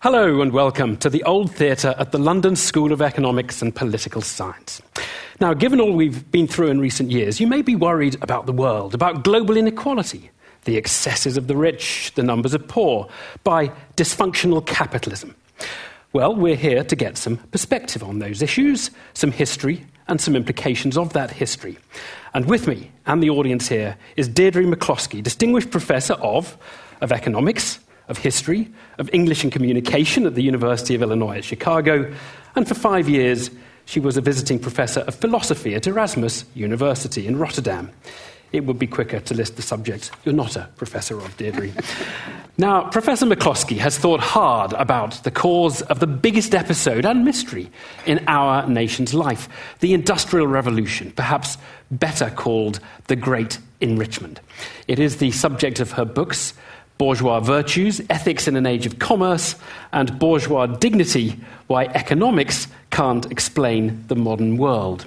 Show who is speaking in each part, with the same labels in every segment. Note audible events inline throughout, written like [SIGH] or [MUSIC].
Speaker 1: Hello and welcome to the Old Theatre at the London School of Economics and Political Science. Now, given all we've been through in recent years, you may be worried about the world, about global inequality, the excesses of the rich, the numbers of poor, by dysfunctional capitalism. Well, we're here to get some perspective on those issues, some history, and some implications of that history. And with me and the audience here is Deirdre McCloskey, Distinguished Professor of, of Economics, of History, of English and Communication at the University of Illinois at Chicago, and for five years she was a visiting professor of philosophy at Erasmus University in Rotterdam it would be quicker to list the subjects you're not a professor of, Deirdre. [LAUGHS] now, Professor McCloskey has thought hard about the cause of the biggest episode and mystery in our nation's life the Industrial Revolution, perhaps better called the Great Enrichment. It is the subject of her books. Bourgeois Virtues, Ethics in an Age of Commerce, and Bourgeois Dignity Why Economics Can't Explain the Modern World.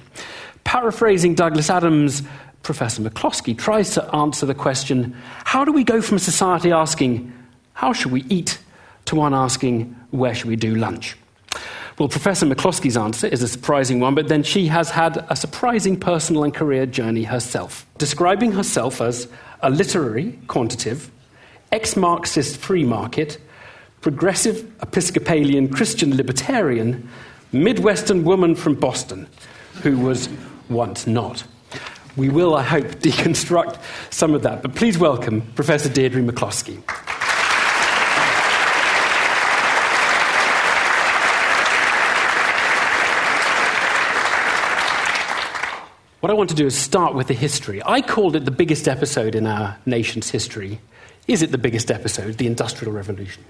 Speaker 1: Paraphrasing Douglas Adams' Professor McCloskey tries to answer the question how do we go from society asking, how should we eat, to one asking, where should we do lunch? Well, Professor McCloskey's answer is a surprising one, but then she has had a surprising personal and career journey herself, describing herself as a literary, quantitative, ex Marxist free market, progressive Episcopalian Christian libertarian, Midwestern woman from Boston, who was once not. We will, I hope, [LAUGHS] deconstruct some of that. But please welcome Professor Deirdre McCloskey. What I want to do is start with the history. I called it the biggest episode in our nation's history. Is it the biggest episode, the Industrial Revolution?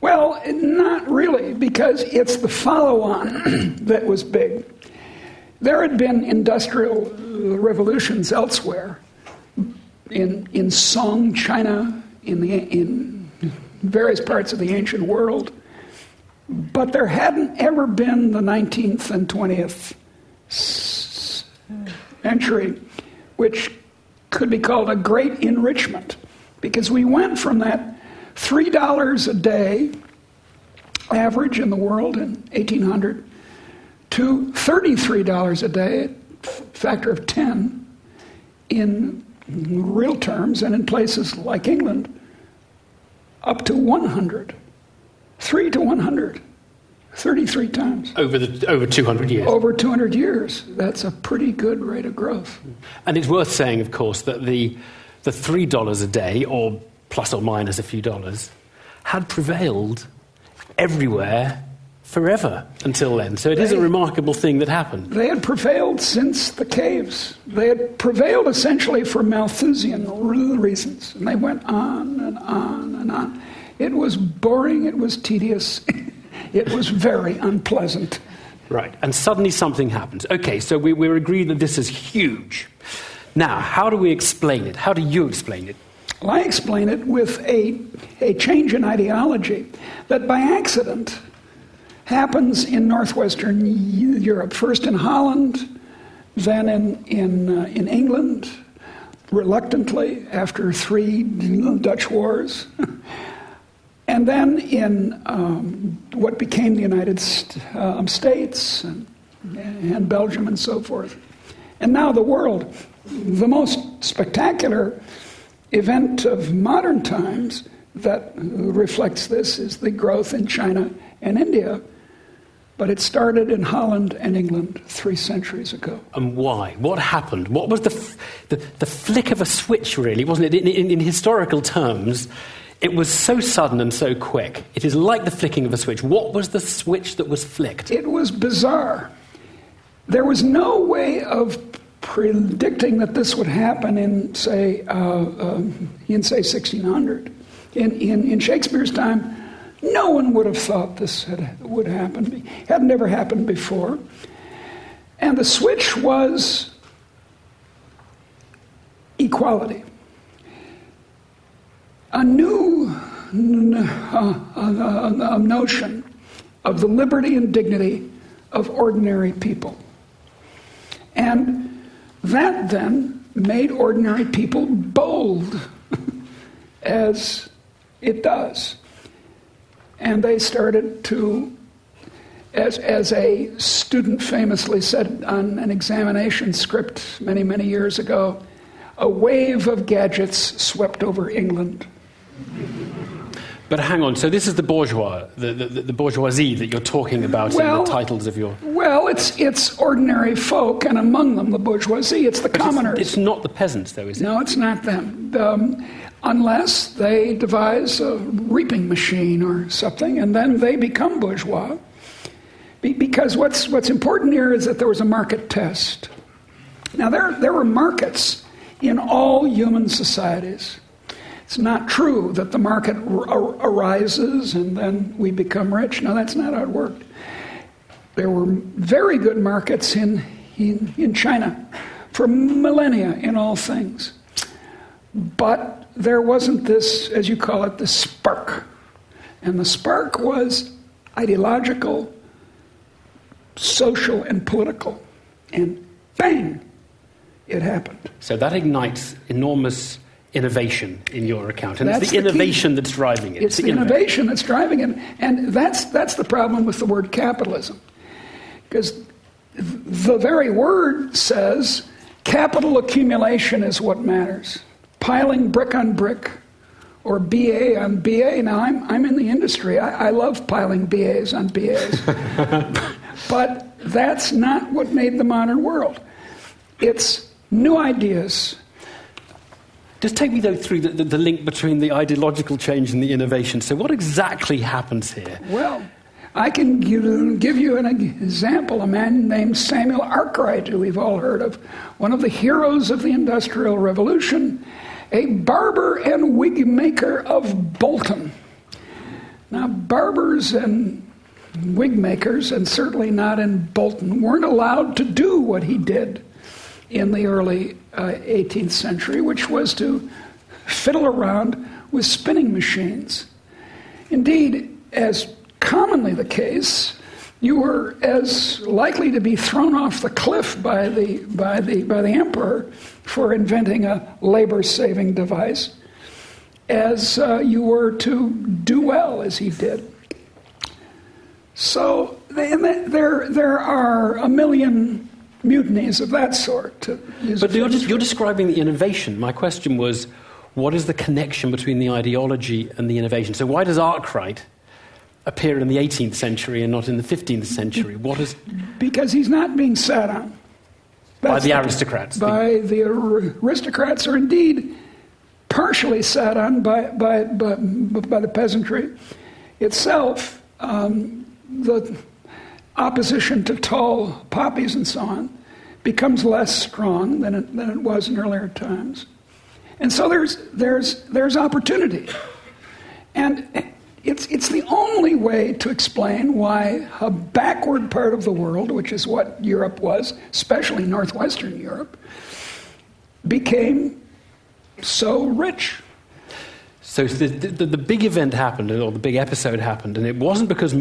Speaker 2: Well, not really, because it's the follow on [CLEARS THROAT] that was big. There had been industrial revolutions elsewhere, in, in Song, China, in, the, in various parts of the ancient world, but there hadn't ever been the 19th and 20th century, which could be called a great enrichment, because we went from that $3 a day average in the world in 1800 to $33 a day, factor of 10, in real terms, and in places like England, up to 100. 3 to 100. 33 times.
Speaker 1: Over, the, over 200 years?
Speaker 2: Over 200 years. That's a pretty good rate of growth.
Speaker 1: And it's worth saying, of course, that the, the $3 a day, or plus or minus a few dollars, had prevailed everywhere forever until then. So it they, is a remarkable thing that happened.
Speaker 2: They had prevailed since the caves. They had prevailed essentially for Malthusian reasons. And they went on and on and on. It was boring, it was tedious, [LAUGHS] it was very unpleasant.
Speaker 1: Right, and suddenly something happens. Okay, so we, we're agreed that this is huge. Now, how do we explain it? How do you explain it?
Speaker 2: Well, I explain it with a, a change in ideology that by accident happens in northwestern Europe, first in Holland, then in, in, uh, in England, reluctantly after three Dutch wars, [LAUGHS] and then in um, what became the United uh, States and, and Belgium and so forth. And now the world. The most spectacular event of modern times that reflects this is the growth in China and India but it started in Holland and England three centuries ago.
Speaker 1: And why? What happened? What was the, f- the, the, flick of a switch, really, wasn't it? In, in, in, historical terms, it was so sudden and so quick. It is like the flicking of a switch. What was the switch that was flicked?
Speaker 2: It was bizarre. There was no way of predicting that this would happen in, say, uh, um, in say 1600. In, in, in Shakespeare's time, no one would have thought this had, would happen. It had never happened before. And the switch was equality. A new uh, uh, notion of the liberty and dignity of ordinary people. And that then made ordinary people bold, as it does. and they started to, as, as a student famously said on an examination script many, many years ago, a wave of gadgets swept over England.
Speaker 1: But hang on, so this is the bourgeois, the, the, the bourgeoisie that you're talking about
Speaker 2: Well-
Speaker 1: in the titles of your.
Speaker 2: Well, it's, it's ordinary folk, and among them the bourgeoisie, it's the
Speaker 1: But it's- It's, not the peasants, though, is it?
Speaker 2: No, it's not them. Um, unless they devise a reaping machine or something, and then they become bourgeois. Be- because what's, what's important here is that there was a market test. Now, there, there were markets in all human societies. It's not true that the market ar- ar- arises and then we become rich. No, that's not how it worked. There were very good markets in, in, in China for millennia in all things. But there wasn't this, as you call it, the spark. And the spark was ideological, social, and political. And bang, it happened.
Speaker 1: So that ignites enormous innovation in your account. And
Speaker 2: That's
Speaker 1: it's the,
Speaker 2: the key.
Speaker 1: innovation that's driving it.
Speaker 2: It's the
Speaker 1: innova-
Speaker 2: innovation that's driving it. And that's, that's the problem with the word capitalism. Because the very word says capital accumulation is what matters. Piling brick on brick or BA on BA. Now, I'm, I'm in the industry. I, I love piling BAs on BAs. [LAUGHS] but that's not what made the modern world. It's new ideas.
Speaker 1: Just take me, though, through the, the, the link between the ideological change and the innovation. So, what exactly happens here?
Speaker 2: Well, I can give, give you an example. A man named Samuel Arkwright, who we've all heard of, one of the heroes of the Industrial Revolution, a barber and wig maker of Bolton. Now, barbers and wig makers, and certainly not in Bolton, weren't allowed to do what he did in the early uh, 18th century, which was to fiddle around with spinning machines. Indeed, as commonly the case, you were as likely to be thrown off the cliff by the, by the, by the emperor for inventing a labor saving device as uh, you were to do well as he did. So there, there are a million mutinies of that sort.
Speaker 1: But you're, just, you're describing the innovation. My question was what is the connection between the ideology and the innovation? So, why does Arkwright appear in the 18th century and not in the 15th century? What is.
Speaker 2: Because he's not being sat on.
Speaker 1: By the aristocrats.
Speaker 2: By the aristocrats, or indeed partially sat on by, by, by, by the peasantry itself. Um, the opposition to tall poppies and so on becomes less strong than it, than it was in earlier times. And so there's, there's, there's opportunity. And it's, it's the only way to explain why a backward part of the world, which is what Europe was, especially Northwestern Europe, became so rich.
Speaker 1: So the, the, the big event happened, or the big episode happened, and it wasn't because,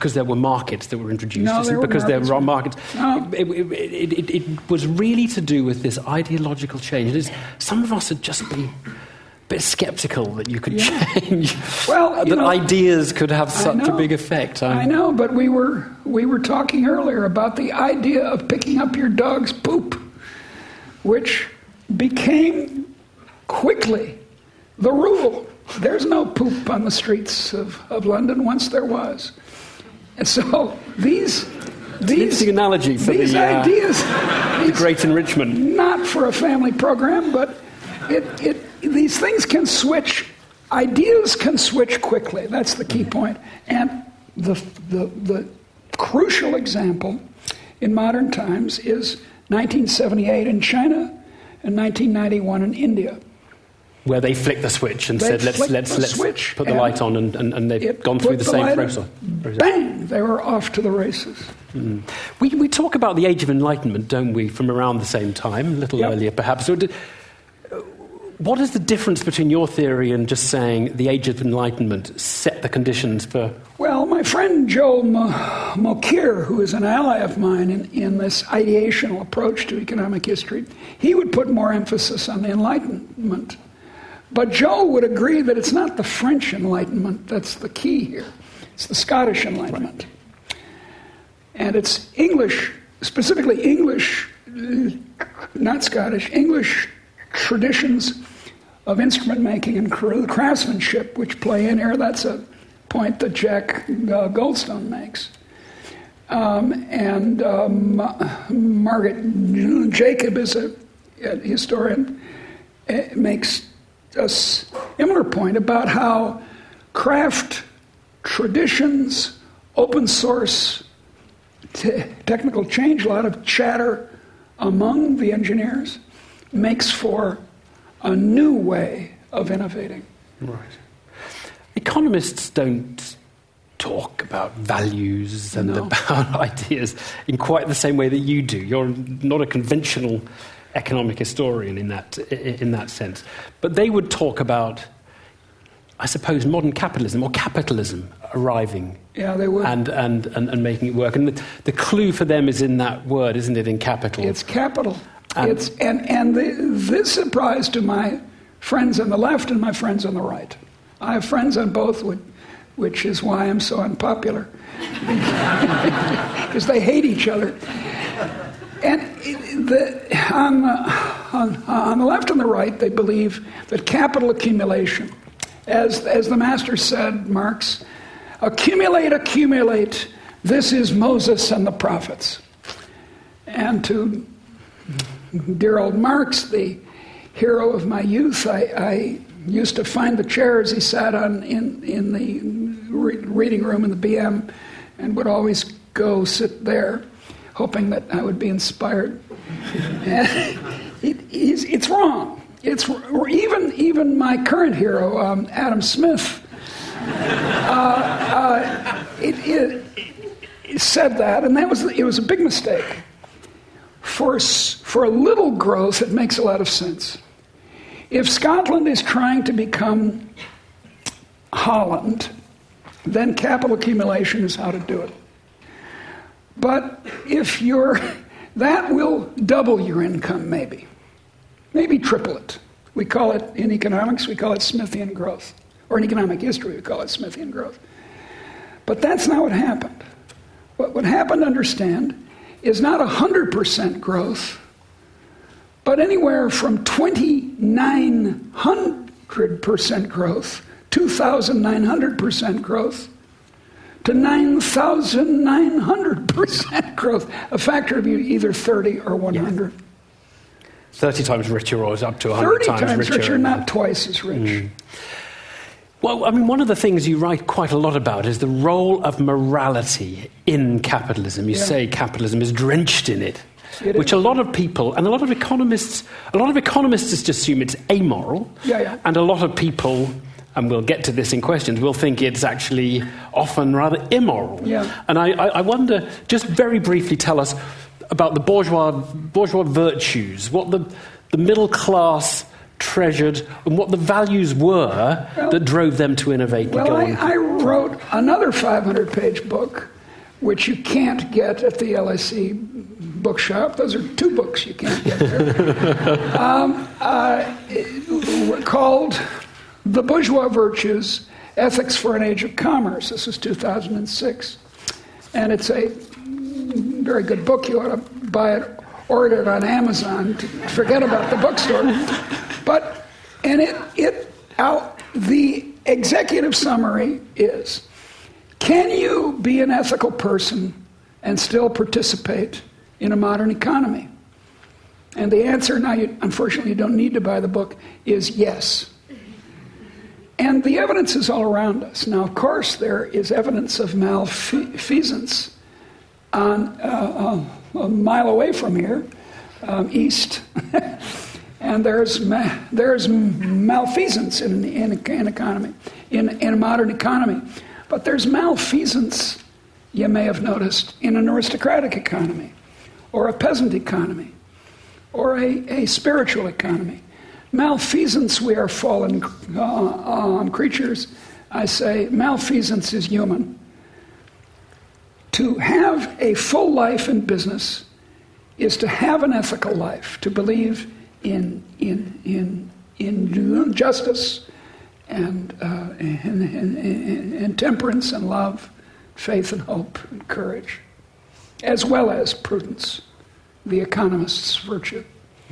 Speaker 1: because there were markets that were introduced.
Speaker 2: No, there
Speaker 1: because there were
Speaker 2: markets. No.
Speaker 1: It, it, it, it, was really to do with this ideological change. It is, some of us had just been a bit skeptical that you could
Speaker 2: Yeah.
Speaker 1: change,
Speaker 2: Well, [LAUGHS]
Speaker 1: that
Speaker 2: know,
Speaker 1: ideas could have such a big effect.
Speaker 2: I know, but we were, we were talking earlier about the idea of picking up your dog's poop, which became quickly the rule. There's no poop on the streets of, of London once there was. And so these, these,
Speaker 1: analogy for
Speaker 2: these
Speaker 1: the, uh,
Speaker 2: ideas,
Speaker 1: the great enrichment.
Speaker 2: not for a family program, but it, it, these things can switch. Ideas can switch quickly. That's the key point. And the, the, the crucial example in modern times is 1978 in China and 1991 in India.
Speaker 1: Where they flicked the switch and
Speaker 2: They
Speaker 1: said, let's, let's, let's
Speaker 2: switch
Speaker 1: put the light on, and, and, and they've gone through
Speaker 2: put
Speaker 1: the, same process.
Speaker 2: Bang! They were off to the races. Hmm.
Speaker 1: We, we talk about the Age of Enlightenment, don't we, from around the same time, a little
Speaker 2: Yep.
Speaker 1: earlier perhaps. What is the difference between your theory and just saying the Age of Enlightenment set the conditions for.
Speaker 2: Well, my friend Joe Mokyr, who is an ally of mine in, in this ideational approach to economic history, he would put more emphasis on the Enlightenment. But Joe would agree that it's not the French Enlightenment that's the key here. It's the Scottish Enlightenment. And it's English, specifically English, not Scottish, English traditions of instrument making and craftsmanship which play in here. That's a point that Jack uh, Goldstone makes. Um, and um, Margaret Jacob is a, a historian, makes a similar point about how craft traditions, open source t- technical change, a lot of chatter among the engineers, makes for a new way of innovating.
Speaker 1: Right. Economists don't talk about values and no. about [LAUGHS] ideas in quite the same way that you do. You're not a conventional economic historian in that, in that sense. But they would talk about, I suppose, modern capitalism or capitalism arriving.
Speaker 2: Yeah, they would.
Speaker 1: And, and, and, and making it work. And the, the clue for them is in that word, isn't it, in capital?
Speaker 2: It's capital. And, it's, and, and the, this applies to my friends on the left and my friends on the right. I have friends on both, which is why I'm so unpopular. [LAUGHS] Because they hate each other. And the, on, the, on, on, the left and the right, they believe that capital accumulation, as, as the master said, Marx, accumulate, accumulate, this is Moses and the prophets. And to dear old Marx, the hero of my youth, I, I used to find the chairs he sat on in, in the reading room in the BM and would always go sit there, hoping that I would be inspired. [LAUGHS] it, it's wrong. It's even even my current hero, um, Adam Smith, uh, uh, it, it, it said that, and that was it was a big mistake. For for a little growth, it makes a lot of sense. If Scotland is trying to become Holland, then capital accumulation is how to do it. But if you're, that will double your income, maybe, maybe triple it. We call it, in economics, we call it Smithian growth. Or in economic history, we call it Smithian growth. But that's not what happened. What, what happened, understand, is not 100% growth but anywhere from 2,900% growth, 2,900% growth, to 9,900% [LAUGHS] growth, a factor of either 30 or 100.
Speaker 1: Yeah. 30 times richer or is up to 100
Speaker 2: times,
Speaker 1: times
Speaker 2: richer. richer. Not twice as rich. Mm.
Speaker 1: Well, I mean, one of the things you write quite a lot about is the role of morality in capitalism. You yeah. say capitalism is drenched in it which a lot of people and a lot of economists, a lot of economists just assume it's amoral,
Speaker 2: yeah, yeah.
Speaker 1: and a lot of people, and we'll get to this in questions, we'll think it's actually often rather immoral.
Speaker 2: Yeah.
Speaker 1: And I, I wonder, just very briefly, tell us about the bourgeois bourgeois virtues, what the the middle class treasured and what the values were well, that drove them to innovate.
Speaker 2: Well, I, I, wrote another 500 page book, which you can't get at the LSE bookshop. Those are two books you can't get there. [LAUGHS] um, uh, called The Bourgeois Virtues Ethics for an Age of Commerce. This is 2006. And it's a very good book. You ought to buy it, order it on Amazon. To forget about the bookstore. [LAUGHS] But, and it, it out, the executive summary is can you be an ethical person and still participate in a modern economy? And the answer, now you, unfortunately you don't need to buy the book, is yes. And the evidence is all around us. Now, of course, there is evidence of malfeasance on, uh, uh, a mile away from here, um, east. [LAUGHS] and there's, ma- there's malfeasance in, in, in economy, in, in a modern economy. But there's malfeasance, you may have noticed, in an aristocratic economy or a peasant economy or a, a spiritual economy. Malfeasance, we are fallen uh, um, creatures. I say malfeasance is human. To have a full life in business is to have an ethical life, to believe in, in, in, in justice and, uh, and, and, and, temperance and love, faith and hope and courage, as well as prudence, the economist's virtue.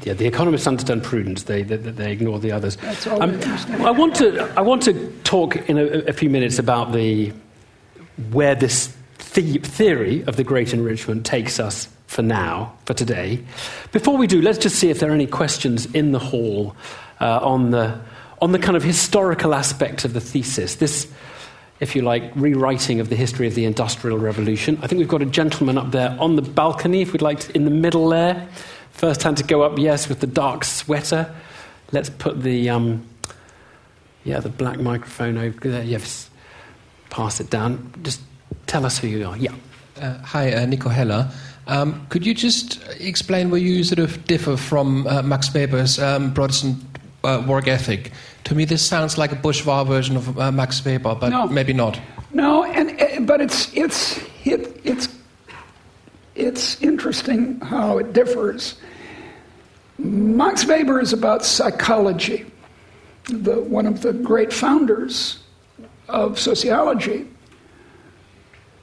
Speaker 1: Yeah, the economists understand prudence; they, they, they ignore the others.
Speaker 2: Um,
Speaker 1: I want to I want to talk in a, a few minutes about the where this the- theory of the great enrichment takes us for now, for today. Before we do, let's just see if there are any questions in the hall uh, on the on the kind of historical aspect of the thesis. This if you like, rewriting of the history of the Industrial Revolution. I think we've got a gentleman up there on the balcony, if we'd like, to, in the middle there. First hand to go up, yes, with the dark sweater. Let's put the, um, yeah, the black microphone over there. Yes, pass it down. Just tell us who you are. Yeah.
Speaker 3: Uh, hi, uh, Nico Heller. Um, could you just explain where you sort of differ from uh, Max Weber's um, Protestant uh, work ethic? To me, this sounds like a bourgeois version of uh, Max Weber, but
Speaker 2: no.
Speaker 3: maybe not.
Speaker 2: No, and, uh, but it's, it's, it, it's, it's interesting how it differs. Max Weber is about psychology, the, one of the great founders of sociology.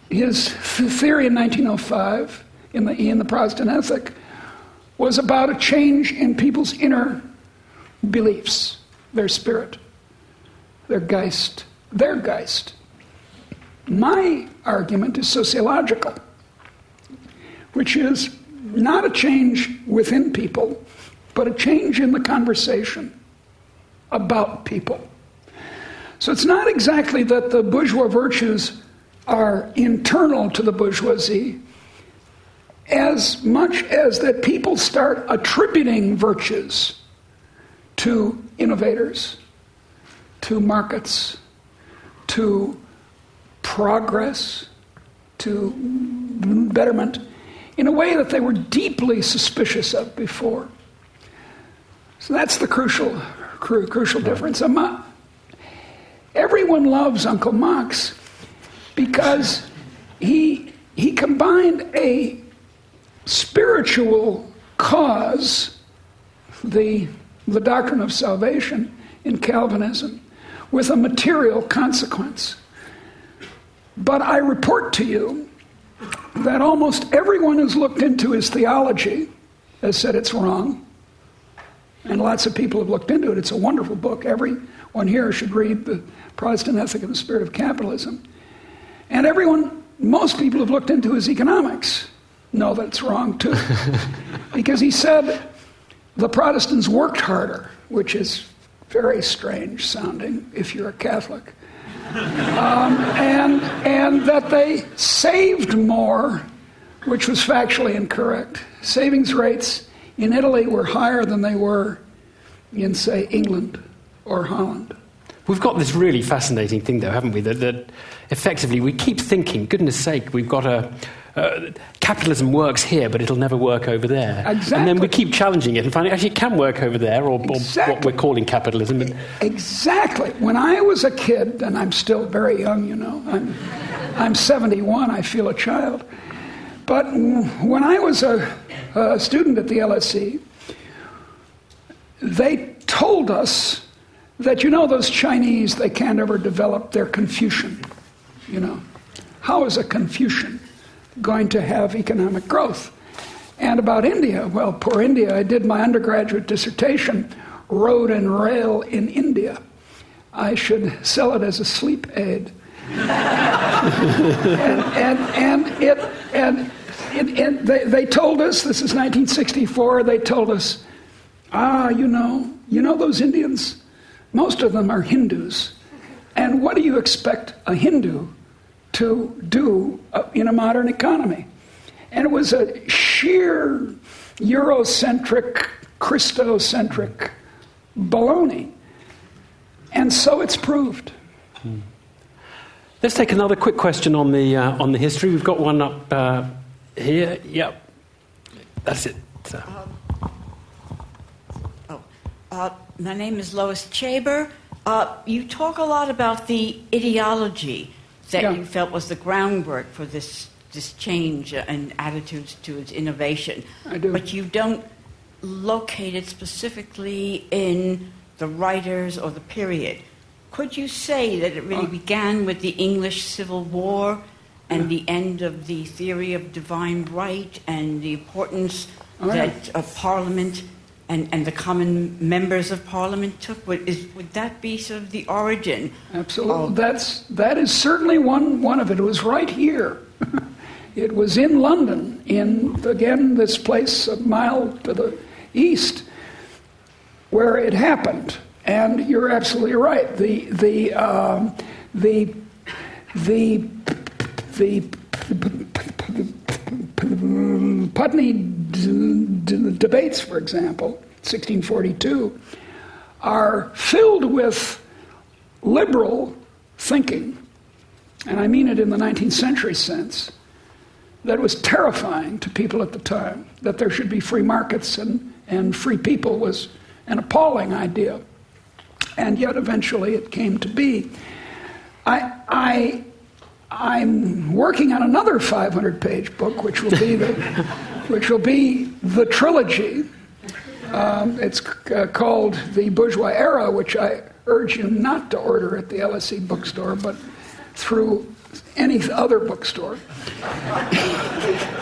Speaker 2: His theory in 1905 in the, in the Protestant ethic was about a change in people's inner beliefs, their spirit, their Geist, their Geist. My argument is sociological, which is not a change within people, but a change in the conversation about people. So it's not exactly that the bourgeois virtues are internal to the bourgeoisie as much as that people start attributing virtues to innovators, to markets, to progress, to betterment, in a way that they were deeply suspicious of before. So that's the crucial, cru- crucial difference. Everyone loves Uncle Max because he, he combined a spiritual cause, the, the doctrine of salvation in Calvinism, with a material consequence. But I report to you that almost everyone who's looked into his theology has said it's wrong. And lots of people have looked into it. It's a wonderful book. Everyone here should read The Protestant Ethic and the Spirit of Capitalism. And everyone, most people have looked into his economics know that it's wrong too. [LAUGHS] because he said the Protestants worked harder, which is very strange sounding if you're a Catholic. Um, and, and that they saved more, which was factually incorrect. Savings rates in Italy were higher than they were in, say, England or Holland.
Speaker 1: We've got this really fascinating thing, though, haven't we? That, that effectively we keep thinking, goodness sake, we've got a. Uh, capitalism works here, but it'll never work over there.
Speaker 2: Exactly.
Speaker 1: And then we keep challenging it and finding actually it can work over there, or,
Speaker 2: exactly.
Speaker 1: or what we're calling capitalism.
Speaker 2: Exactly. When I was a kid, and I'm still very young, you know, I'm, I'm 71, I feel a child. But when I was a, a student at the LSE, they told us that you know those Chinese they can't ever develop their Confucian. You know, how is a Confucian going to have economic growth? And about India, well, poor India. I did my undergraduate dissertation, road and rail in India. I should sell it as a sleep aid. [LAUGHS] and, and, and it and, it, and they, they told us this is 1964. They told us, ah, you know, you know those Indians most of them are Hindus. And what do you expect a Hindu to do uh, in a modern economy? And it was a sheer Eurocentric, Christocentric baloney. And so it's proved. Hmm.
Speaker 1: Let's take another quick question on the, uh, on the history. We've got one up uh, here. Yep. That's it. So. Um,
Speaker 4: oh. Uh, my name is Lois Chaber. Uh, you talk a lot about the ideology that yeah. you felt was the groundwork for this this change in attitudes towards innovation.
Speaker 2: I do.
Speaker 4: But you don't locate it specifically in the writers or the period. could you say that it really began with the English Civil War and the end of the theory of divine right and the importance oh, yeah. that uh, Parliament and, and the common members of Parliament took? Would, is, would that be sort of the origin?
Speaker 2: Absolutely. Of, That's, that is certainly one, one of it. It was right here. it was in London, in, again, this place a mile to the east, where it happened. And you're absolutely right. The, the, um, the, the, the, Putney debates, for example, 1642, are filled with liberal thinking, and I mean it in the 19th century sense, that was terrifying to people at the time. That there should be free markets and, and free people was an appalling idea. And yet eventually it came to be. I, I I'm working on another 500 page book, which will be the, [LAUGHS] which will be the trilogy. Um, it's uh, called The Bourgeois Era, which I urge you not to order at the LSE bookstore, but through any other bookstore.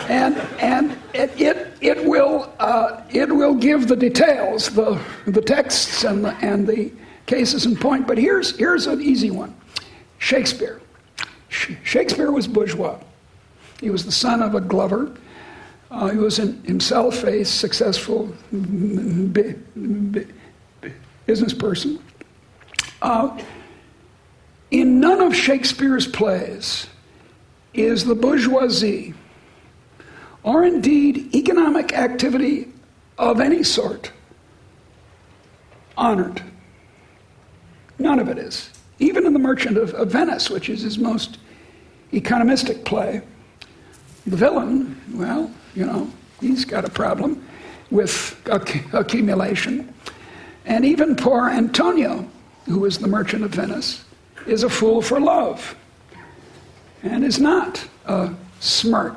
Speaker 2: and and it, it, it, will, uh, it will give the details, the, the texts and the, and the cases in point. But here's, here's an easy one Shakespeare. Shakespeare was bourgeois. He was the son of a glover. Uh, he was in, himself a successful b- b- business person. Uh, in none of Shakespeare's plays is the bourgeoisie, or indeed economic activity of any sort, honored. None of it is. Even in The Merchant of, of Venice, which is his most economistic play. The villain, well, you know, he's got a problem with acc- accumulation. And even poor Antonio, who is the merchant of Venice, is a fool for love and is not a smart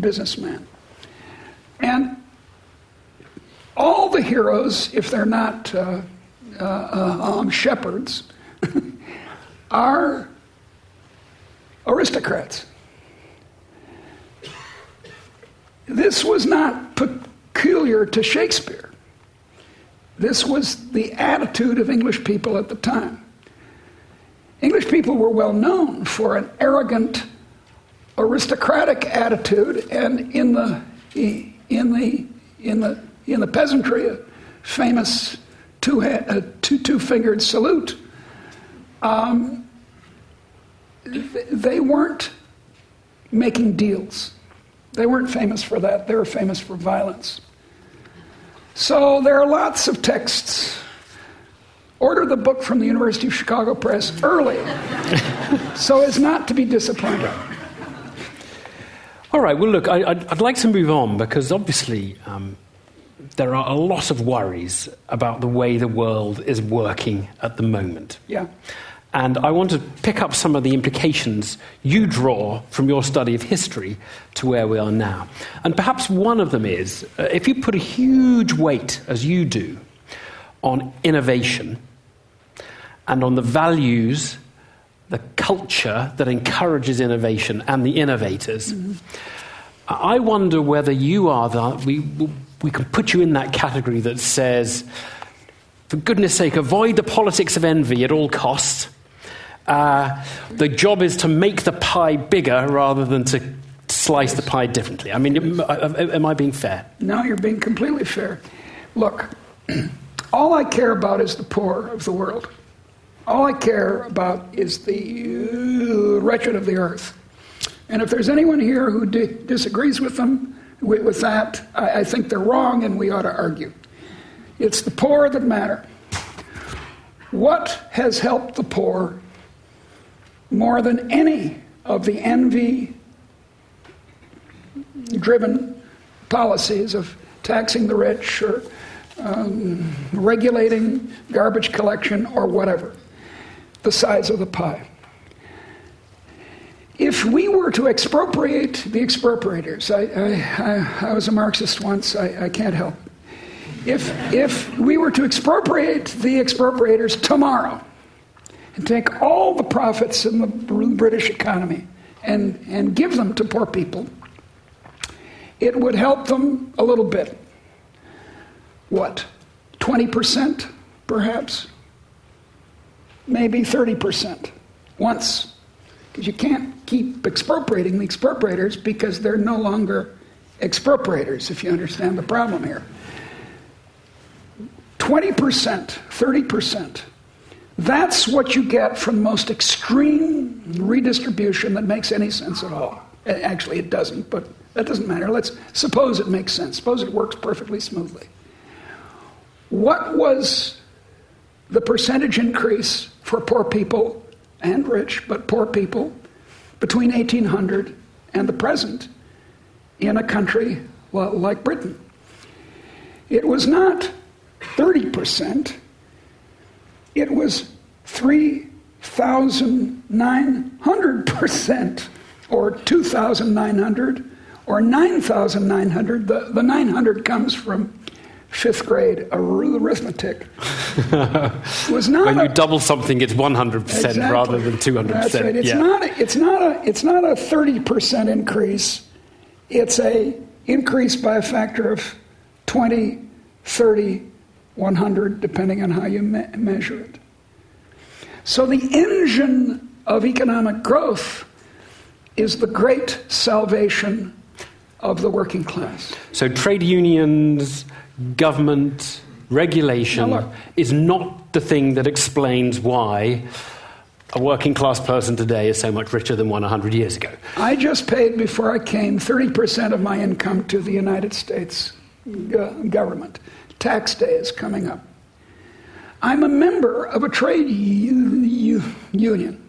Speaker 2: businessman. And all the heroes, if they're not uh, uh, uh, um, shepherds, [LAUGHS] are aristocrats. This was not peculiar to Shakespeare. This was the attitude of English people at the time. English people were well known for an arrogant, aristocratic attitude, and in the in the in the in the peasantry, a famous two two-fingered salute. Um, they weren't making deals. They weren't famous for that. They were famous for violence. So there are lots of texts. Order the book from the University of Chicago Press early [LAUGHS] so as not to be disappointed.
Speaker 1: All right, well, look, I, would like to move on because obviously um, there are a lot of worries about the way the world is working at the moment.
Speaker 2: Yeah.
Speaker 1: And I want to pick up some of the implications you draw from your study of history to where we are now. And perhaps one of them is uh, if you put a huge weight, as you do, on innovation and on the values, the culture that encourages innovation and the innovators, mm-hmm. I wonder whether you are the, we, we can put you in that category that says, for goodness sake, avoid the politics of envy at all costs uh, the job is to make the pie bigger rather than to slice the pie differently. I mean, am, am I being fair?
Speaker 2: No, you're being completely fair. Look, [CLEARS THROAT] all I care about is the poor of the world. All I care about is the uh, wretched of the earth. And if there's anyone here who di- disagrees with them, with, with that, I, I think they're wrong and we ought to argue. It's the poor that matter. What has helped the poor more than any of the envy driven policies of taxing the rich or um, regulating garbage collection or whatever, the size of the pie. If we were to expropriate the expropriators, I, I, I, I was a Marxist once, I, I can't help. If, if we were to expropriate the expropriators tomorrow, and take all the profits in the British economy and, and give them to poor people, it would help them a little bit. What? 20% perhaps? Maybe 30% once. Because you can't keep expropriating the expropriators because they're no longer expropriators, if you understand the problem here. 20%, 30%. That's what you get from the most extreme redistribution that makes any sense at all. Actually, it doesn't, but that doesn't matter. Let's suppose it makes sense. Suppose it works perfectly smoothly. What was the percentage increase for poor people and rich, but poor people, between 1800 and the present in a country like Britain? It was not 30%, it was 3,900%, or 2,900, or 9,900. The, the 900 comes from fifth grade arithmetic. [LAUGHS]
Speaker 1: was not when you double something, it's 100% exactly. rather than 200%.
Speaker 2: That's right. It's,
Speaker 1: yeah.
Speaker 2: not a, it's, not a, it's not a 30% increase. It's a increase by a factor of 20, 30, 100, depending on how you me- measure it. So the engine of economic growth is the great salvation of the working class.
Speaker 1: So trade unions, government, regulation is not the thing that explains why a working class person today is so much richer than one 100 years ago.
Speaker 2: I just paid, before I came, 30% of my income to the United States uh, government. Tax day is coming up. I'm a member of a trade union,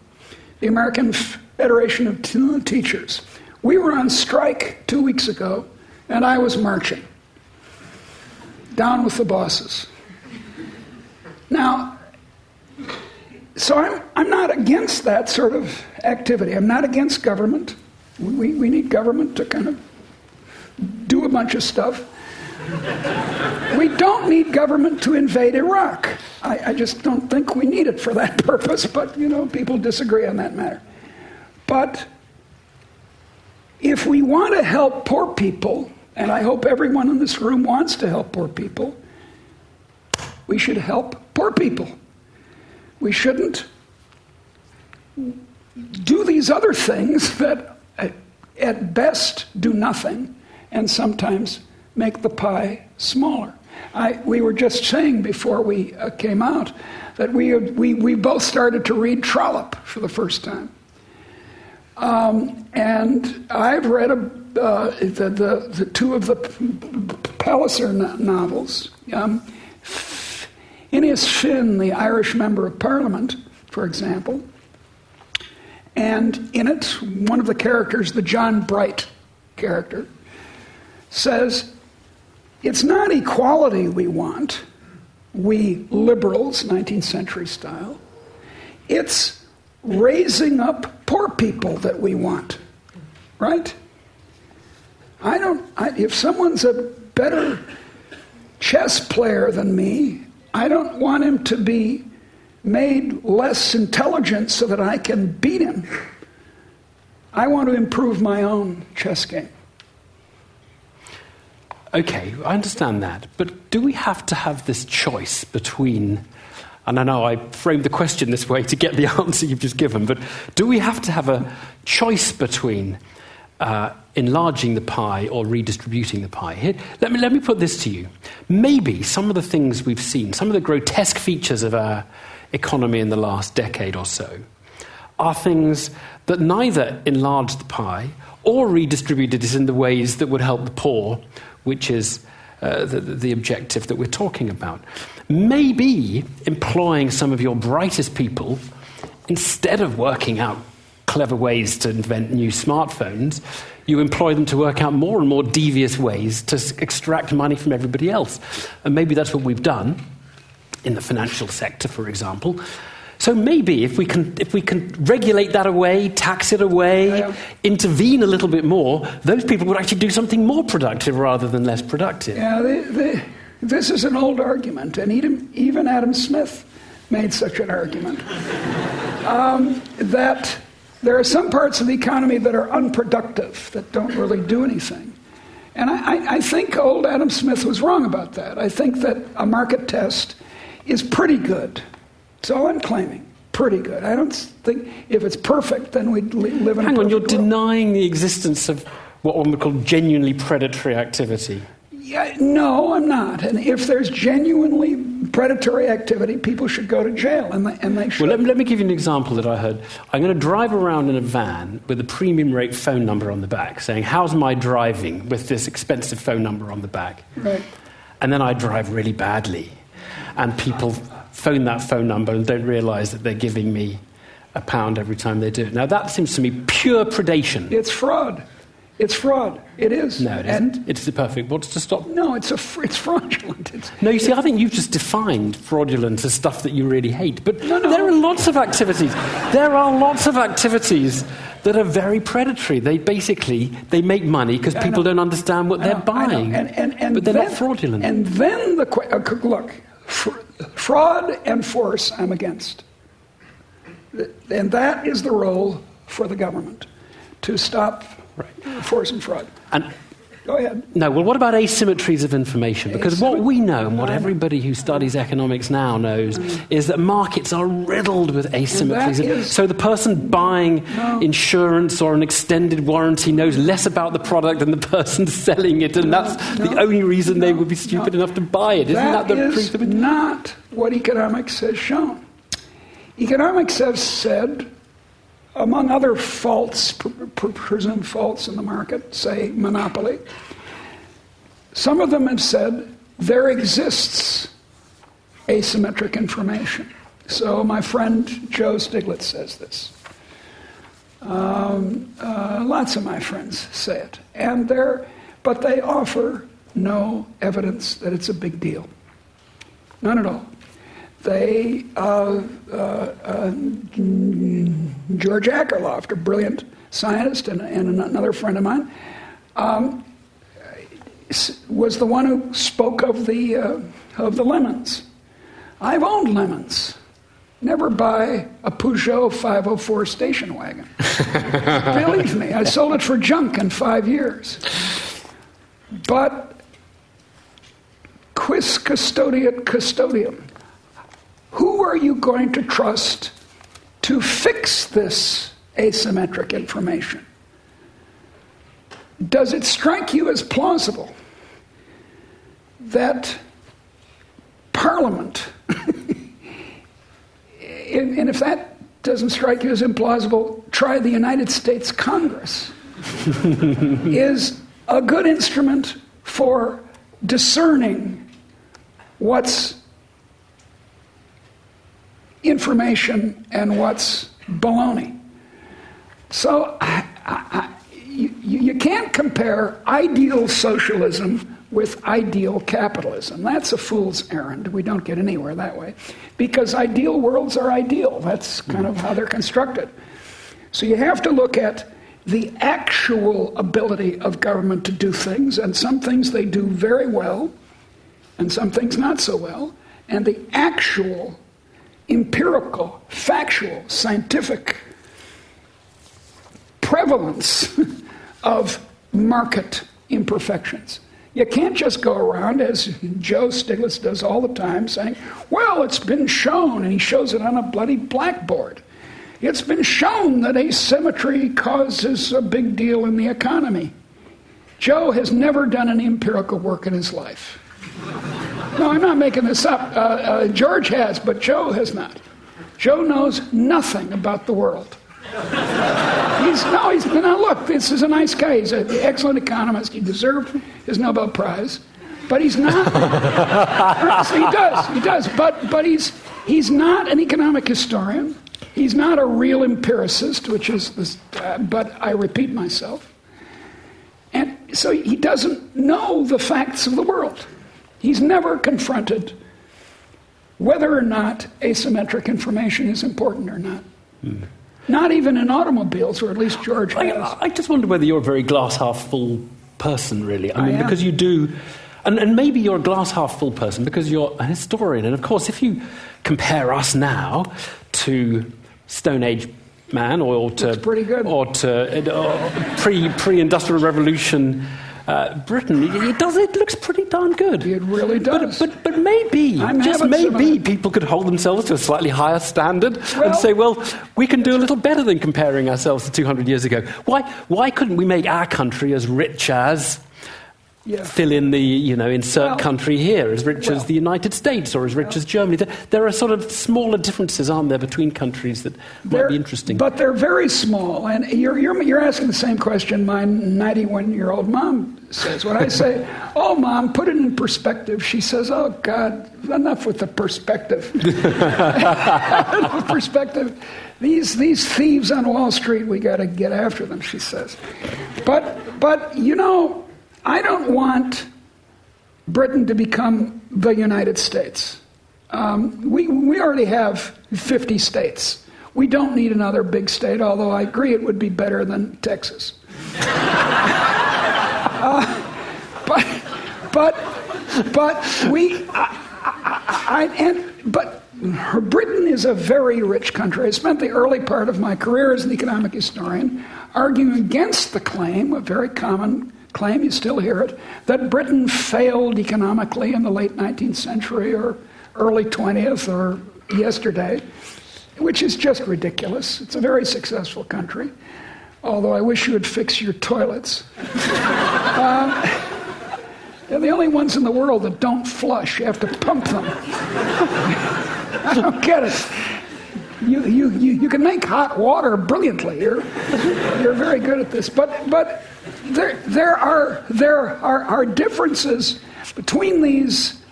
Speaker 2: the American Federation of Teachers. We were on strike two weeks ago, and I was marching. Down with the bosses. Now, so I'm, I'm not against that sort of activity. I'm not against government. We, we need government to kind of do a bunch of stuff. We don't need government to invade Iraq. I, I, just don't think we need it for that [LAUGHS] purpose, but you know, people disagree on that matter. But if we want to help poor people, and I hope everyone in this room wants to help poor people, we should help poor people. We shouldn't do these other things that uh, at best do nothing and sometimes make the pie smaller. I, we were just saying before we uh, came out that we, we, we both started to read Trollope for the first time. Um, and I've read a, uh, the, the, the, two of the Palliser no- novels. Um, Phineas Finn, the Irish Member of Parliament, for example. And in it, one of the characters, the John Bright character, says, It's not equality we want, we liberals, 19th century style. It's raising up poor people that we want, right? I don't, I, if someone's a better chess player than me, I don't want him to be made less intelligent so that I can beat him. I want to improve my own chess game.
Speaker 1: Okay, I understand that. But do we have to have this choice between and I know I framed the question this way to get the [LAUGHS] answer you've just given, but do we have to have a choice between uh, enlarging the pie or redistributing the pie? Here, let, me, let me put this to you. Maybe some of the things we've seen, some of the grotesque features of our economy in the last decade or so, are things that neither enlarge the pie or redistributed it in the ways that would help the poor, which is uh, the, the objective that we're talking about maybe employing some of your brightest people instead of working out clever ways to invent new smartphones, you employ them to work out more and more devious ways to extract money from everybody else. And maybe that's what we've done in the financial sector, for example. So maybe if we can, if we can regulate that away, tax it away, yeah. intervene a little bit more, those people would actually do something more productive rather than less productive.
Speaker 2: Yeah, they, they, this is an old argument, and even, even Adam Smith made such an argument. [LAUGHS] um, that there are some parts of the economy that are unproductive, that don't really do anything. And I, I, think old Adam Smith was wrong about that. I think that a market test is pretty good. All I'm claiming. Pretty good. I don't think if it's perfect, then we'd live in
Speaker 1: Hang on, you're
Speaker 2: world.
Speaker 1: denying the existence of what one would call genuinely predatory activity.
Speaker 2: Yeah, no, I'm not. And if there's genuinely predatory activity, people should go to jail, and they, and they should.
Speaker 1: Well, let me, let me give you an example that I heard. I'm going to drive around in a van with a premium rate phone number on the back, saying, How's my driving with this expensive phone number on the back?
Speaker 2: Right.
Speaker 1: And then I drive really badly. And people phone that phone number and don't realize that they're giving me a pound every time they do it. Now, that seems to me pure predation.
Speaker 2: It's fraud. It's fraud. It is.
Speaker 1: No, it
Speaker 2: and
Speaker 1: isn't. It's perfect. What's to stop?
Speaker 2: No, it's a fr- it's fraudulent. It's,
Speaker 1: No, you see, I think you've just defined fraudulent as stuff that you really hate. But
Speaker 2: No, no.
Speaker 1: there are lots of activities. There are lots of activities that are very predatory. They basically they make money because people don't understand what
Speaker 2: I
Speaker 1: they're
Speaker 2: know, I know.
Speaker 1: buying.
Speaker 2: And, and, and
Speaker 1: but they're
Speaker 2: then,
Speaker 1: not fraudulent.
Speaker 2: And then the uh, look, fraud and force, I'm against. And that is the role for the government to stop force and fraud.
Speaker 1: and
Speaker 2: Go ahead.
Speaker 1: No, well, what about asymmetries of information? Because what we know, and what everybody who studies economics now knows, is that markets are riddled with asymmetries.
Speaker 2: is-
Speaker 1: so the person buying insurance or an extended warranty knows less about the product than the person [LAUGHS] selling it, and that's the only reason they would be stupid
Speaker 2: no.
Speaker 1: enough to buy it. Isn't that,
Speaker 2: That
Speaker 1: the
Speaker 2: is
Speaker 1: truth of it?
Speaker 2: not what economics has shown. Economics has said, among other faults, pr- pr- presumed faults in the market, say monopoly, some of them have said there exists asymmetric information. So my friend Joe Stiglitz says this. Um, uh, lots of my friends say it, and they're, but they offer no evidence that it's a big deal. None at all. They, uh, uh, uh, George Akerlof, a brilliant scientist and, and another friend of mine, um, was the one who spoke of the, uh, of the lemons. I've owned lemons. Never buy a Peugeot 504 station wagon. [LAUGHS] Believe me, I sold it for junk in five years. But quis custodiet custodium. Who are you going to trust to fix this asymmetric information? Does it strike you as plausible that Parliament, [LAUGHS] and if that doesn't strike you as implausible, try the United States Congress, [LAUGHS] is a good instrument for discerning what's information and what's baloney. So I, I, you, you can't compare ideal socialism with ideal capitalism. That's a fool's errand. We don't get anywhere that way. Because ideal worlds are ideal. That's kind of how they're constructed. So you have to look at the actual ability of government to do things, and some things they do very well, and some things not so well, and the actual empirical, factual, scientific prevalence of market imperfections. You can't just go around, as Joe Stiglitz does all the time, saying, Well, it's been shown, and he shows it on a bloody blackboard. It's been shown that asymmetry causes a big deal in the economy. Joe has never done any empirical work in his life. No, I'm not making this up. Uh, uh, George has, but Joe has not. Joe knows nothing about the world. He's no, he's now look. This is a nice guy. He's an excellent economist. He deserved his Nobel Prize, but he's not. [LAUGHS] He does. He does. But but he's he's not an economic historian. He's not a real empiricist, which is this. Uh, but I repeat myself. And so he doesn't know the facts of the world. He's never confronted whether or not asymmetric information is important or not. Not even in automobiles, or at least George.
Speaker 1: I, I just wonder whether you're a very glass half full person, really. I mean,
Speaker 2: am.
Speaker 1: because you do, and, and maybe you're a glass half full person because you're a historian. And of course, if you compare us now to Stone Age man or to, or to uh, pre, pre-industrial revolution uh, Britain, it, does. It looks pretty darn good.
Speaker 2: It really does.
Speaker 1: But, but, but maybe,
Speaker 2: I'm
Speaker 1: just maybe, people could hold themselves to a slightly higher standard and say, well, we can do a little better than comparing ourselves to 200 years ago. Why, why couldn't we make our country as rich as
Speaker 2: Yeah.
Speaker 1: fill in the, you know, insert
Speaker 2: Well-
Speaker 1: country here, as rich
Speaker 2: well-
Speaker 1: as the United States or as rich as Germany? There, there are sort of smaller differences, aren't there, between countries that might be interesting.
Speaker 2: But they're very small. And you're, you're, you're asking the same question my 91 year old mom says. When I [LAUGHS] say, Oh, mom, put it in perspective, she says, Oh, God, enough with the perspective. [LAUGHS] [LAUGHS] Enough perspective. These, these thieves on Wall Street, we got to get after them, she says. But, but, you know, I don't want Britain to become the United States. Um, we, we already have 50 states. We don't need another big state, although I agree it would be better than Texas. [LAUGHS] Uh, but, but, but we, I, I, I, and, but Britain is a very rich country. I spent the early part of my career as an economic historian arguing against the claim, a very common claim, you still hear it, that Britain failed economically in the late 19th century or early 20th or yesterday, which is just ridiculous. It's a very successful country, although I wish you would fix your toilets. [LAUGHS] Um, they're the only ones in the world that don't flush. You have to pump them. [LAUGHS] I don't get it. You, you, you, you can make hot water brilliantly. You're, you're very good at this. But, but there, there, are, there are, are differences between these,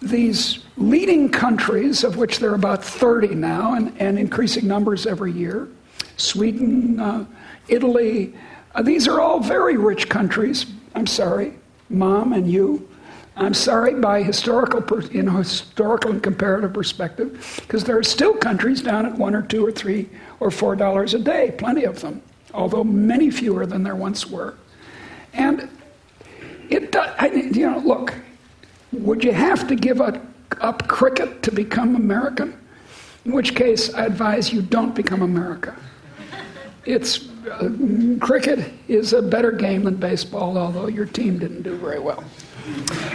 Speaker 2: these leading countries, of which there are about 30 now, and, and increasing numbers every year Sweden, uh, Italy. Uh, these are all very rich countries. I'm sorry, Mom and you. I'm sorry by historical, per, in historical and comparative perspective, because there are still countries down at one or two or three or four dollars a day, plenty of them, although many fewer than there once were. And it, does, I, you know, look, would you have to give up, up cricket to become American? In which case, I advise you don't become America. It's uh, cricket is a better game than baseball, although your team didn't do very well.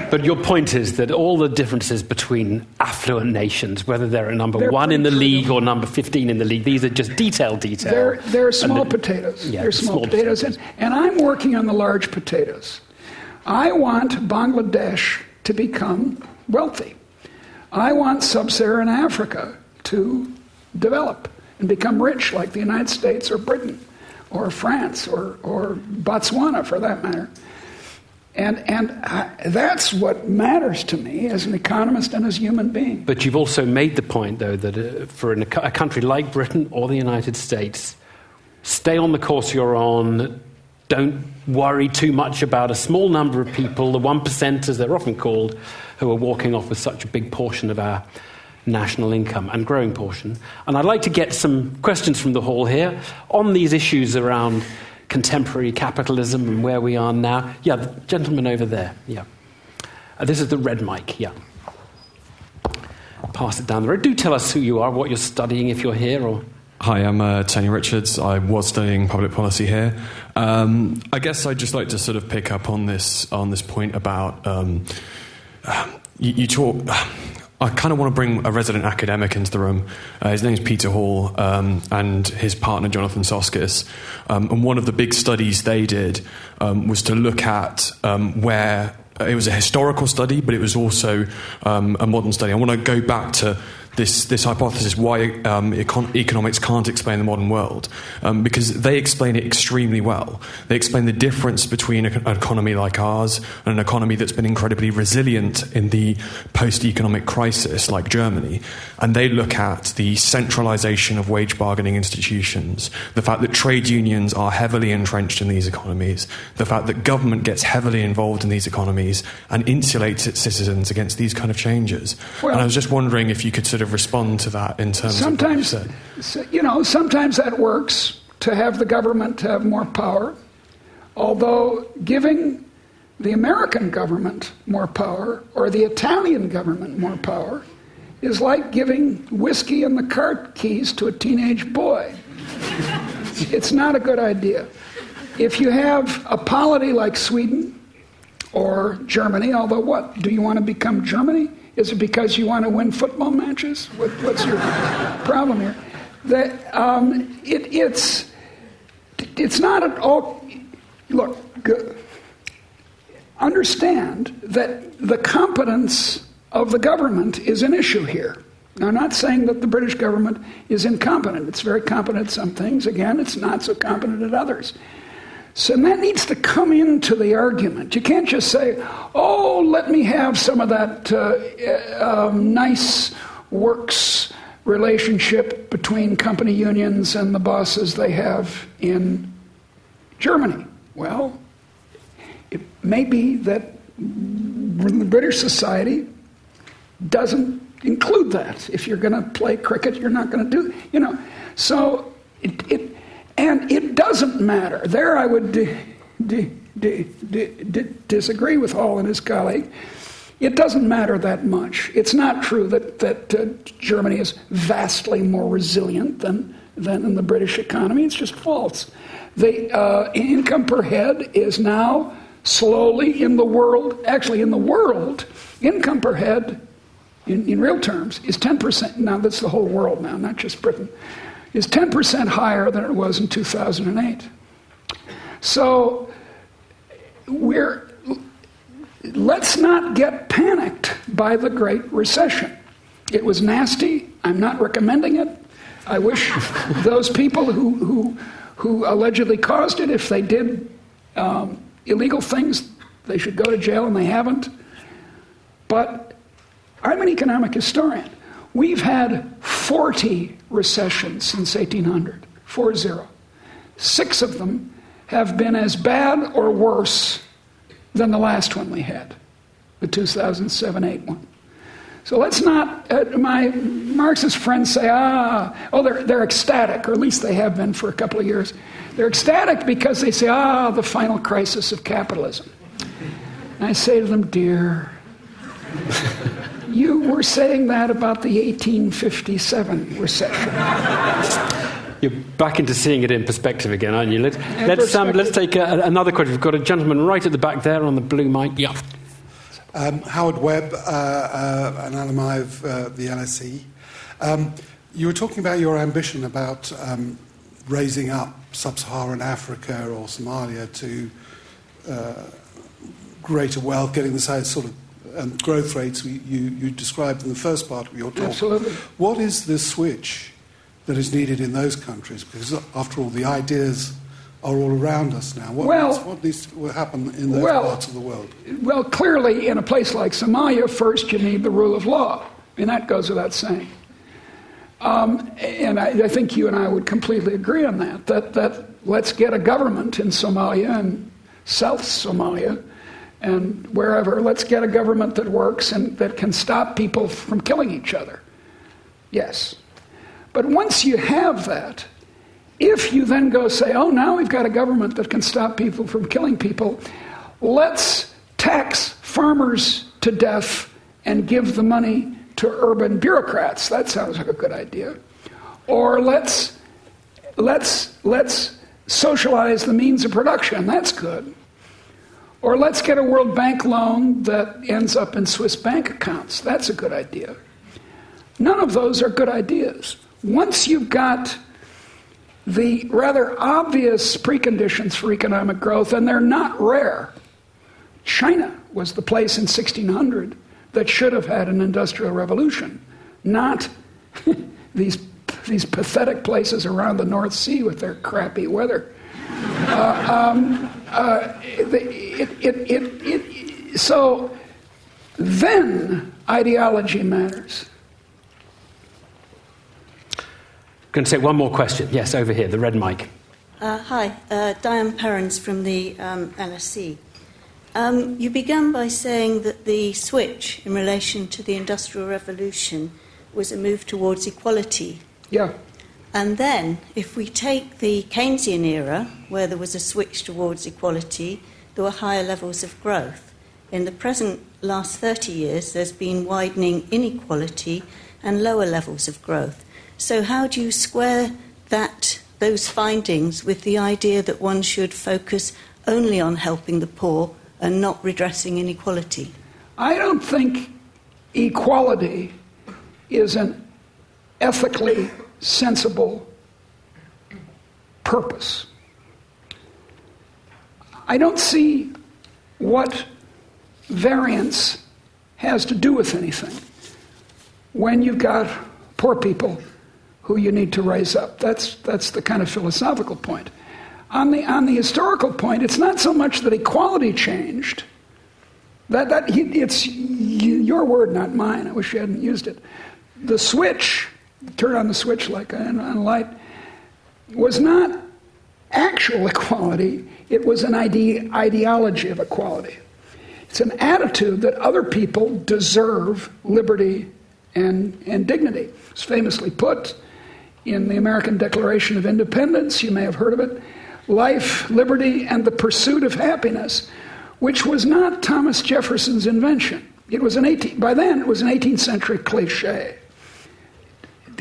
Speaker 1: But your point is that all the differences between affluent nations, whether they're at number
Speaker 2: They're
Speaker 1: one in the league or number 15 in the league, these are just detail, detail.
Speaker 2: They're, they're small
Speaker 1: the-
Speaker 2: potatoes.
Speaker 1: Yeah,
Speaker 2: they're small,
Speaker 1: small
Speaker 2: potatoes.
Speaker 1: potatoes.
Speaker 2: And, and I'm working on the large potatoes. I want Bangladesh to become wealthy. I want sub Saharan Africa to develop and become rich like the United States or Britain or France or, or Botswana for that matter. And, and I, that's what matters to me as an economist and as a human being.
Speaker 1: But you've also made the point, though, that uh, for an, a country like Britain or the United States, stay on the course you're on. Don't worry too much about a small number of people, the one percent, as they're often called, who are walking off with such a big portion of our national income and growing portion. And I'd like to get some questions from the hall here on these issues around contemporary capitalism and where we are now. Yeah, the gentleman over there. Yeah. Uh, this is the red mic. Yeah pass it down the road. Do tell us who you are, what you're studying if you're here, or
Speaker 5: Hi, I'm uh, Tony Richards. I was studying public policy here. Um, I guess I'd just like to sort of pick up on this on this point about um, you, you talk. I kind of want to bring a resident academic into the room. Uh, his name's Peter Hall, um, and his partner Jonathan Soskice. Um, and one of the big studies they did um, was to look at um, where it was a historical study, but it was also um, a modern study. I want to go back to this, this hypothesis why um, econ- economics can't explain the modern world, um, because they explain it extremely well. They explain the difference between a, an economy like ours and an economy that's been incredibly resilient in the post economic crisis, like Germany. And they look at the centralization of wage bargaining institutions, the fact that trade unions are heavily entrenched in these economies, the fact that government gets heavily involved in these economies and insulates its citizens against these kind of changes.
Speaker 2: Well-
Speaker 5: and I was just wondering if you could sort of respond to that in terms
Speaker 2: sometimes,
Speaker 5: of what you said.
Speaker 2: so- you know, sometimes that works to have the government have more power. Although giving the American government more power or the Italian government more power is like giving whiskey and the cart keys to a teenage boy. [LAUGHS] it's not a good idea. If you have a polity like Sweden or Germany, although what? Do you want to become Germany? Is it because you want to win football matches? What, what's your problem here? That um, it, it's it's not at all. Look, understand that the competence of the government is an issue here. Now, I'm not saying that the British government is incompetent. It's very competent at some things. Again, it's not so competent at others. So that needs to come into the argument. You can't just say, oh, let me have some of that uh, um, nice works relationship between company unions and the bosses they have in Germany. Well, it may be that the British society doesn't include that. If you're going to play cricket, you're not going to do, you know. So it, it and it doesn't matter. There I would disagree with Hall and his colleague. It doesn't matter that much. It's not true that, that uh, Germany is vastly more resilient than, than the British economy. It's just false. The uh, income per head is now slowly in the world, actually, in the world, income per head in, in real terms is 10%. Now, that's the whole world now, not just Britain is 10% higher than it was in 2008. So we're let's not get panicked by the Great Recession. It was nasty. I'm not recommending it. I wish [LAUGHS] those people who, who, who allegedly caused it, if they did um, illegal things, they should go to jail, and they haven't. But I'm an economic historian. We've had 40 recessions since 1800, 4 0. Six of them have been as bad or worse than the last one we had, the 2007 8 one. So let's not, uh, my Marxist friends say, ah, oh, they're, they're ecstatic, or at least they have been for a couple of years. They're ecstatic because they say, ah, the final crisis of capitalism. And I say to them, dear, you were saying that about the 1857 recession.
Speaker 1: You're back into seeing it in perspective again, aren't you? Let, us um, let's take a, another question. We've got a gentleman right at the back there on the blue mic.
Speaker 6: Yeah. Um, Howard Webb, uh, uh, an alumni of uh, the LSE. Um, you were talking about your ambition about um, raising up sub Saharan Africa or Somalia to uh, greater wealth, getting the same sort of um, growth rates you, you described in the first part of your talk.
Speaker 2: Absolutely.
Speaker 6: What is the switch that is needed in those countries? Because after all, the ideas are all around us now. What,
Speaker 2: well,
Speaker 6: needs, what needs to happen in those
Speaker 2: well,
Speaker 6: parts of the world?
Speaker 2: Well, clearly, in a place like Somalia, first you need the rule of law, and that goes without saying. Um, and I, I, think you and I would completely agree on that, that. That let's get a government in Somalia and South Somalia and wherever. Let's get a government that works and that can stop people from killing each other. Yes. But once you have that, if you then go say, oh, now we've got a government that can stop people from killing people, let's tax farmers to death and give the money to urban bureaucrats. That sounds like a good idea. Or let's, let's, let's socialize the means of production. That's good. Or let's get a World Bank loan that ends up in Swiss bank accounts. That's a good idea. None of those are good ideas. Once you've got the rather obvious preconditions for economic growth, and they're not rare. China was the place in 1600 that should have had an industrial revolution, not [LAUGHS] these, these pathetic places around the North Sea with their crappy weather. Uh, um, uh, it, it, it, so then ideology matters.
Speaker 1: I'm Going to take one more question. Yes, over here, the red mic.
Speaker 7: Uh, hi, uh, Diane Perrins from the um, LSE. Um, you began by saying that the switch in relation to the Industrial Revolution was a move towards equality.
Speaker 2: Yeah.
Speaker 7: And then, if we take the Keynesian era, where there was a switch towards equality, there were higher levels of growth. In the present last 30 years, there's been widening inequality, and lower levels of growth. So, how do you square that, those findings with the idea that one should focus only on helping the poor and not redressing inequality?
Speaker 2: I don't think equality is an ethically sensible purpose. I don't see what variance has to do with anything when you've got poor people who you need to raise up. That's, that's the kind of philosophical point. On the, on the historical point, it's not so much that equality changed. That, that, it's your word, not mine. I wish you hadn't used it. The switch, turn on the switch like on a light, was not actual [LAUGHS] equality, it was an ide- ideology of equality. It's an attitude that other people deserve liberty and, and dignity. It's famously put in the American Declaration of Independence, you may have heard of it life, liberty, and the pursuit of happiness, which was not Thomas Jefferson's invention. It was an 18, by then, it was an 18th century cliche.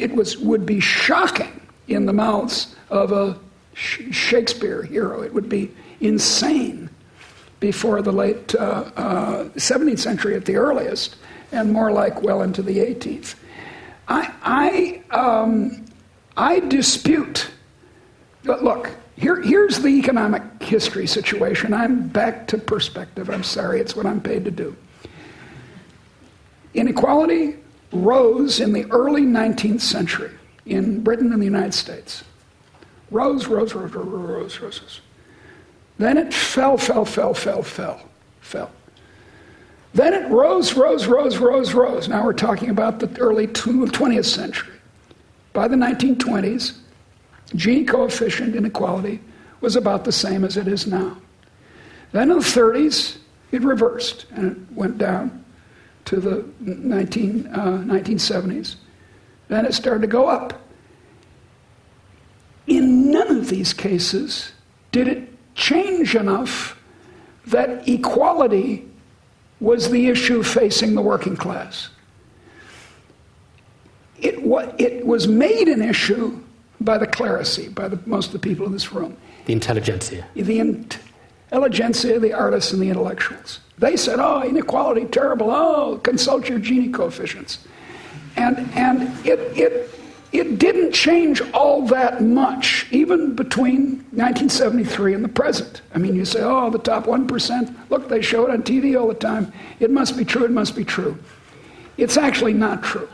Speaker 2: It was, would be shocking in the mouths of a Shakespeare hero. It would be insane before the late uh, uh, 17th century at the earliest, and more like well into the 18th. I, I, um, I dispute. Look, here, here's the economic history situation. I'm back to perspective. I'm sorry, it's what I'm paid to do. Inequality rose in the early 19th century in Britain and the United States. Rose, rose, rose, rose, rose, rose. Then it fell, fell, fell, fell, fell, fell. Then it rose, rose, rose, rose, rose. Now we're talking about the early 20th century. By the 1920s, Gini coefficient inequality was about the same as it is now. Then in the 30s, it reversed and it went down to the 19, uh, 1970s. Then it started to go up. In none of these cases did it change enough that equality was the issue facing the working class. It, it was made an issue by the clerisy, by the, most of the people in this room.
Speaker 1: The intelligentsia.
Speaker 2: The intelligentsia, the artists, and the intellectuals. They said, oh, inequality, terrible. Oh, consult your Gini coefficients. And, and it, it it didn't change all that much, even between 1973 and the present. I mean, you say, oh, the top 1%, look, they show it on TV all the time. It must be true, it must be true. It's actually not true.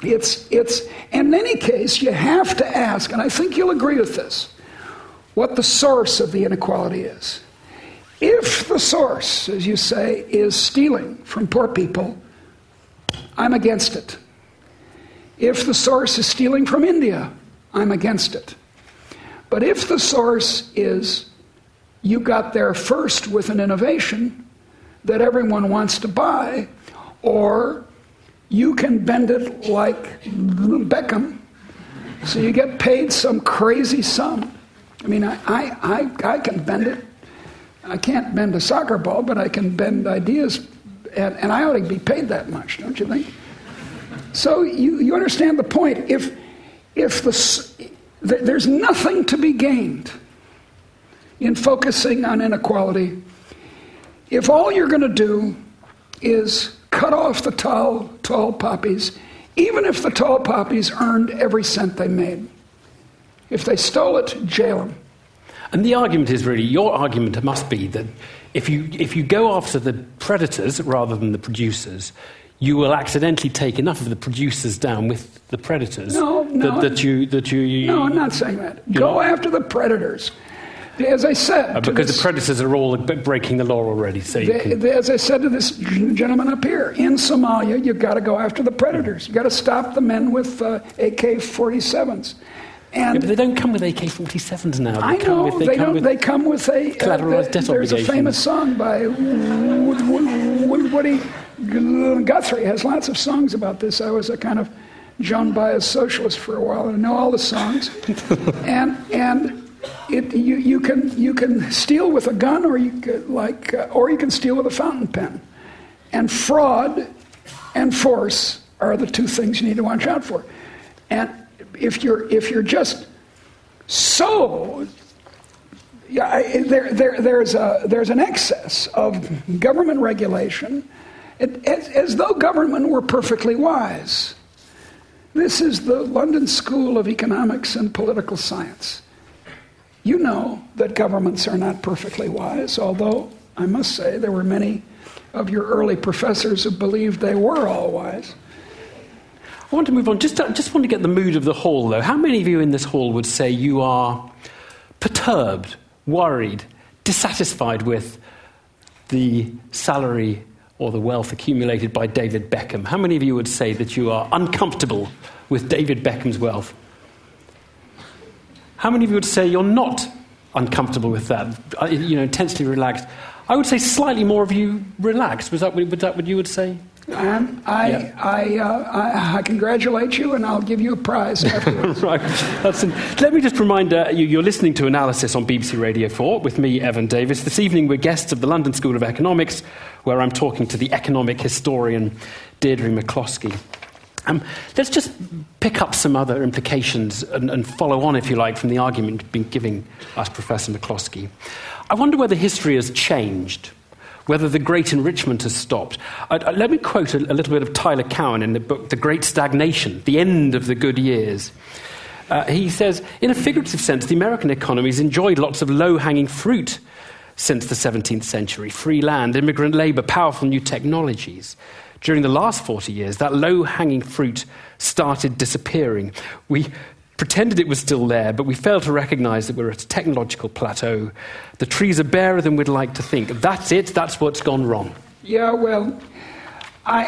Speaker 2: It's, it's, in any case, you have to ask, and I think you'll agree with this, what the source of the inequality is. If the source, as you say, is stealing from poor people, I'm against it. If the source is stealing from India, I'm against it. But if the source is you got there first with an innovation that everyone wants to buy, or you can bend it like Beckham, so you get paid some crazy sum. I mean, I, I, I, I can bend it. I can't bend a soccer ball, but I can bend ideas, and, and I ought to be paid that much, don't you think? So you, you understand the point. If, if the, there's nothing to be gained in focusing on inequality, if all you're going to do is cut off the tall, tall poppies, even if the tall poppies earned every cent they made, if they stole it, jail them.
Speaker 1: And the argument is really your argument must be that if you, if you go after the predators rather than the producers, you will accidentally take enough of the producers down with the predators.
Speaker 2: No, no.
Speaker 1: That, that you, that you, you,
Speaker 2: No, I'm not saying that. Go know? after the predators. As I said,
Speaker 1: uh, because this, the predators are all breaking the law already. So
Speaker 2: the,
Speaker 1: can...
Speaker 2: as I said to this gentleman up here, in Somalia, you've got to go after the predators. You've got to stop the men with uh, AK-47s.
Speaker 1: And yeah, but they don't come with AK-47s now. They
Speaker 2: I know
Speaker 1: with,
Speaker 2: they, they don't. They come with a
Speaker 1: collateralized uh, debt
Speaker 2: There's a famous song by Woody Guthrie has lots of songs about this. I was a kind of Joan Baez socialist for a while, and I know all the songs. [LAUGHS] and and it, you, you can you can steal with a gun, or you could, like, uh, or you can steal with a fountain pen. And fraud and force are the two things you need to watch out for. And if you're, if you're just so yeah, there, there, there's, a, there's an excess of government regulation it, as, as, though government were perfectly wise. This is the London School of Economics and Political Science. You know that governments are not perfectly wise, although I must say there were many of your early professors who believed they were all wise.
Speaker 1: I want to move on. Just, uh, just want to get the mood of the hall, though. How many of you in this hall would say you are perturbed, worried, dissatisfied with the salary or the wealth accumulated by David Beckham? How many of you would say that you are uncomfortable with David Beckham's wealth? How many of you would say you're not uncomfortable with that? Uh, you know, intensely relaxed. I would say slightly more of you relaxed. Was that, was that what you would say?
Speaker 2: And I, yeah. I, uh, I, I, congratulate you, and I'll give you a prize [LAUGHS] afterwards.
Speaker 1: right. An, let me just remind uh, you you're listening to Analysis on BBC Radio 4 with me, Evan Davis. This evening, we're guests of the London School of Economics, where I'm talking to the economic historian Deirdre McCloskey. Um, let's just pick up some other implications and, and, follow on, if you like, from the argument you've been giving us, Professor McCloskey. I wonder whether history has changed whether the great enrichment has stopped. let me quote a, a, little bit of Tyler Cowen in the book The Great Stagnation, The End of the Good Years. Uh, he says, in a figurative sense, the American economy has enjoyed lots of low hanging fruit since the 17th century free land, immigrant labor, powerful new technologies. During the last 40 years, that low hanging fruit started disappearing. We pretended it was still there, but we failed to recognize that we're at a technological plateau. The trees are barer than we'd like to think. That's it, that's what's gone wrong.
Speaker 2: Yeah, well, I,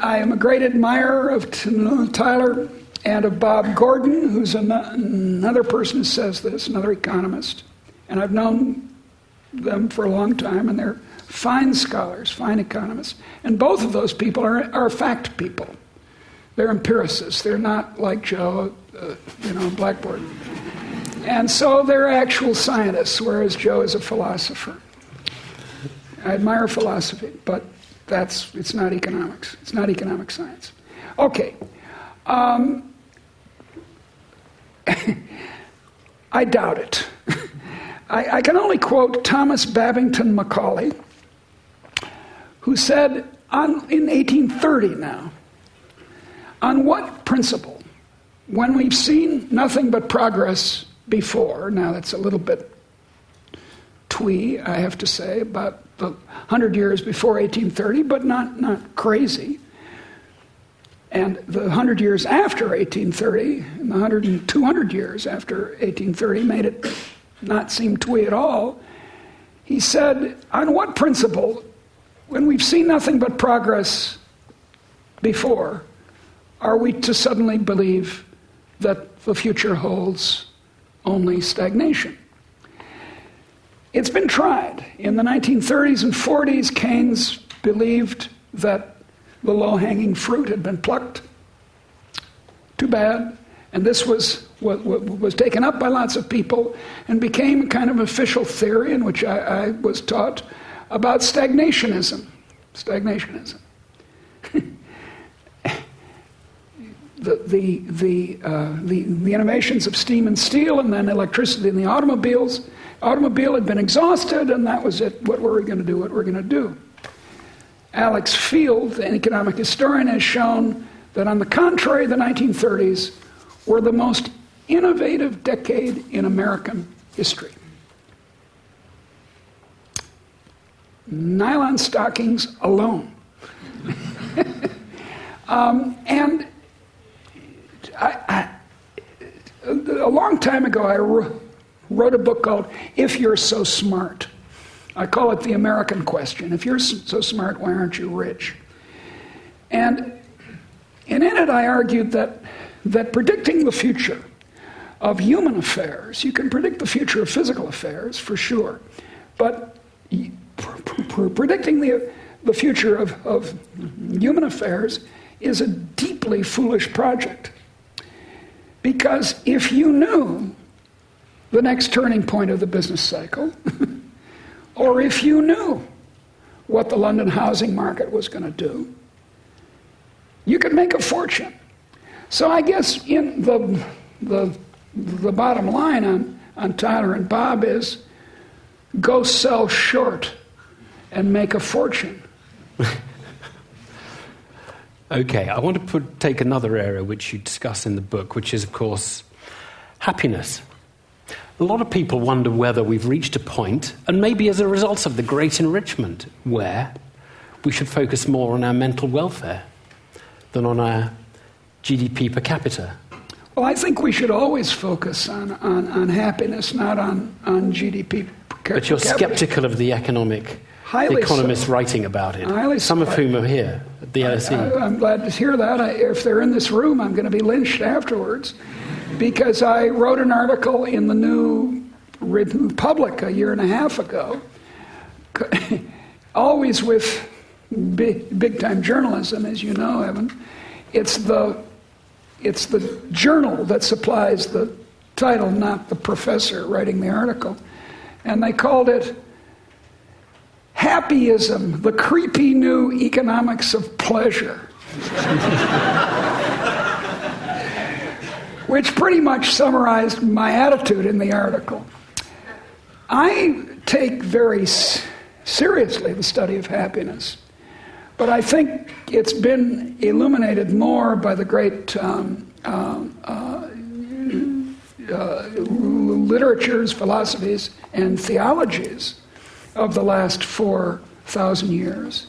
Speaker 2: I, I am a great admirer of uh, Tyler and of Bob Gordon, who's an, another person who says this, another economist. And I've known them for a long time, and they're fine scholars, fine economists. And both of those people are, are fact people. They're empiricists. They're not like Joe, uh, you know, Blackboard. And so they're actual scientists, whereas Joe is a philosopher. I admire philosophy, but that's it's not economics. It's not economic science. Okay. Um, [LAUGHS] I doubt it. [LAUGHS] I, I, can only quote Thomas Babington Macaulay, who said on, in 1830 now, on what principle? When we've seen nothing but progress before, now that's a little bit twee, I have to say, about the 100 years before 1830, but not, not crazy. And the 100 years after 1830, and the 100 and 200 years after 1830 made it not seem twee at all. He said, On what principle, when we've seen nothing but progress before, are we to suddenly believe that the future holds only stagnation? It's been tried. In the 1930s and 40s, Keynes believed that the low hanging fruit had been plucked. Too bad. And this was, was, was taken up by lots of people and became a kind of official theory in which I, I was taught about stagnationism. Stagnationism. [LAUGHS] the, the, the, uh, the, the, innovations of steam and steel and then electricity in the automobiles. Automobile had been exhausted, and that was it. What were we going to do? What were we going to do? Alex Field, an economic historian, has shown that, on the contrary, the 1930s were the most innovative decade in American history. Nylon stockings alone. [LAUGHS] um, and I, I, a long time ago, I wrote a book called If You're So Smart. I call it the American question. If you're so smart, why aren't you rich? And, and in it, I argued that, that predicting the future of human affairs, you can predict the future of physical affairs for sure, but predicting the, the future of, of human affairs is a deeply foolish project. Because if you knew the next turning point of the business cycle, [LAUGHS] or if you knew what the London housing market was going to do, you could make a fortune. So I guess in the, the, the bottom line on, on Tyler and Bob is go sell short and make a fortune. [LAUGHS]
Speaker 1: okay, I want to put, take another area which you discuss in the book, which is, of course, happiness. A lot of people wonder whether we've reached a point, and maybe as a result of the great enrichment, where we should focus more on our mental welfare than on our GDP per capita.
Speaker 2: Well, I think we should always focus on, on, on happiness, not on, on GDP per capita.
Speaker 1: But you're skeptical of the economic Highly the economists so. writing about it, Highly some so. of whom are here at the LSE.
Speaker 2: I, am glad to hear that. I, if they're in this room, I'm going to be lynched afterwards because I wrote an article in the New Republic a year and a half ago, [LAUGHS] always with big, big time journalism, as you know, Evan. It's the, it's the journal that supplies the title, not the professor writing the article. And they called it Happyism, the creepy new economics of pleasure. Which pretty much summarized my attitude in the article. I take very seriously the study of happiness, but I think it's been illuminated more by the great um, uh, uh, uh, literatures, philosophies, and theologies of the last 4,000 years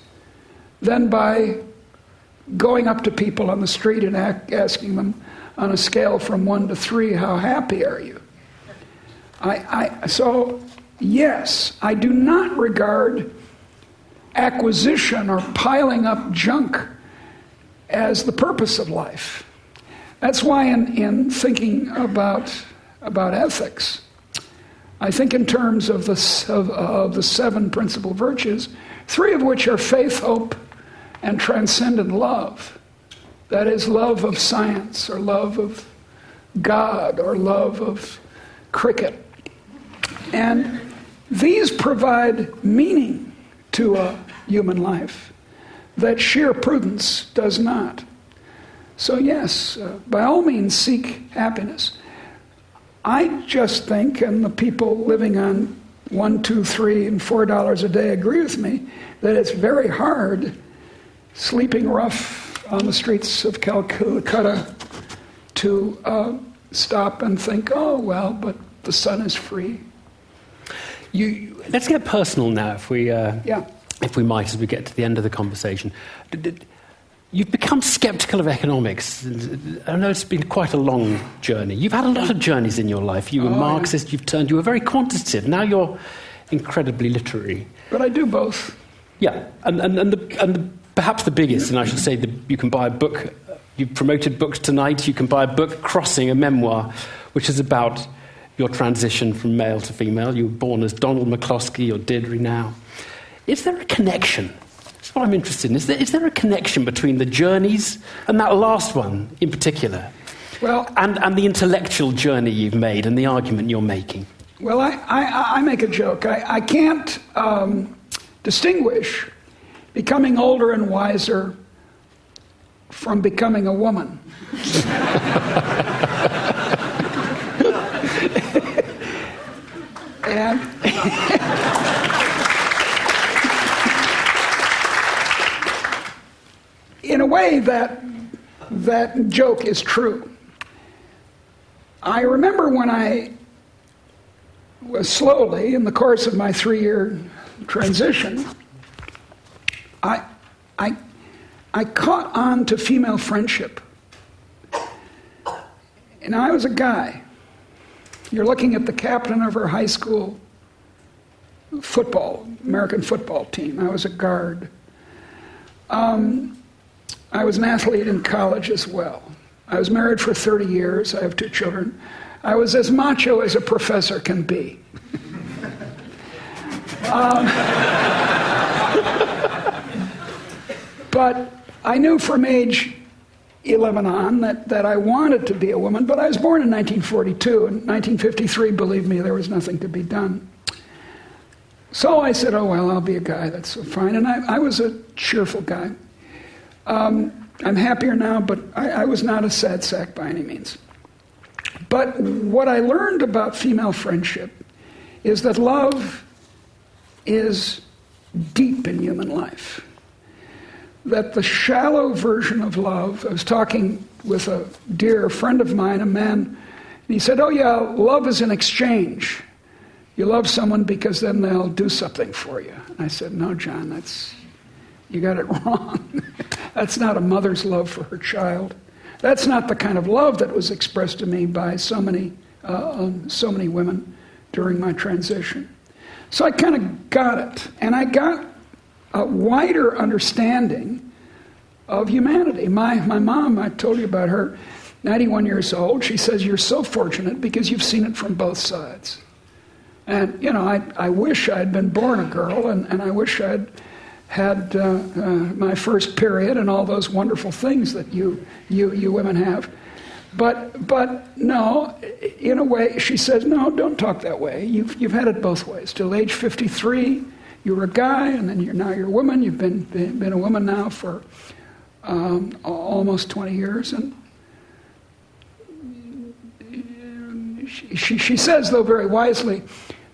Speaker 2: than by going up to people on the street and asking them on a scale from one to three, how happy are you? I, I, so, yes, I do not regard acquisition or piling up junk as the purpose of life. That's why, in, in thinking about, about ethics, I think in terms of the, of, of the seven principal virtues, three of which are faith, hope, and transcendent love. That is, love of science, or love of God, or love of cricket. And these provide meaning to a human life that sheer prudence does not. So, yes, uh, by all means, seek happiness. I just think, and the people living on one, two, three, and four dollars a day agree with me, that it's very hard sleeping rough on the streets of Calcutta to uh, stop and think, oh, well, but the sun is free.
Speaker 1: You, let's get personal now, if we, uh, yeah. if we might, as we get to the end of the conversation. You've become skeptical of economics. I know it's been quite a long journey. You've had a lot of journeys in your life. You were oh, Marxist, yeah. you've turned, you were very quantitative. Now you're incredibly literary.
Speaker 2: But I do both.
Speaker 1: Yeah, and, and, and, the, and the, perhaps the biggest, and I should say that you can buy a book. You've promoted books tonight. You can buy a book, Crossing, a memoir, which is about your transition from male to female. You were born as Donald McCloskey or Deirdre now. Is there a connection that's what I'm interested in. Is there, is there a connection between the journeys and that last one in particular? Well, and, and the intellectual journey you've made and the argument you're making?
Speaker 2: Well, I, I, I make a joke. I, I can't um, distinguish becoming older and wiser from becoming a woman. [LAUGHS] and. In a way, that, that joke is true. I remember when I was slowly, in the course of my three year transition, I, I, I caught on to female friendship. And I was a guy. You're looking at the captain of our high school football, American football team. I was a guard. Um, I was an athlete in college as well. I was married for 30 years. I have two children. I was as macho as a professor can be. [LAUGHS] um, but I knew from age 11 on that, that I wanted to be a woman, but I was born in 1942. In 1953, believe me, there was nothing to be done. So I said, oh, well, I'll be a guy. That's fine. And I, I was a cheerful guy. Um, I'm happier now, but I, I was not a sad sack by any means. But what I learned about female friendship is that love is deep in human life. That the shallow version of love, I was talking with a dear friend of mine, a man, and he said, Oh, yeah, love is an exchange. You love someone because then they'll do something for you. And I said, No, John, that's, you got it [LAUGHS] wrong. that's not a mother's love for her child. That's not the kind of love that was expressed to me by so many, uh, um, so many women during my transition. So I kind of got it, and I got a wider understanding of humanity. My, my mom, I told you about her, 91 years old, she says, You're so fortunate because you've seen it from both sides. And, you know, I, I wish I'd been born a girl, and, and I wish I'd had uh, uh, my first period and all those wonderful things that you, you, you women have. But, but no, in a way, she says, no, don't talk that way. You've, you've had it both ways. Till age 53, you were a guy, and then you're, now you're a woman. You've been, been, been a woman now for um, almost 20 years. And she, she, she says, though very wisely,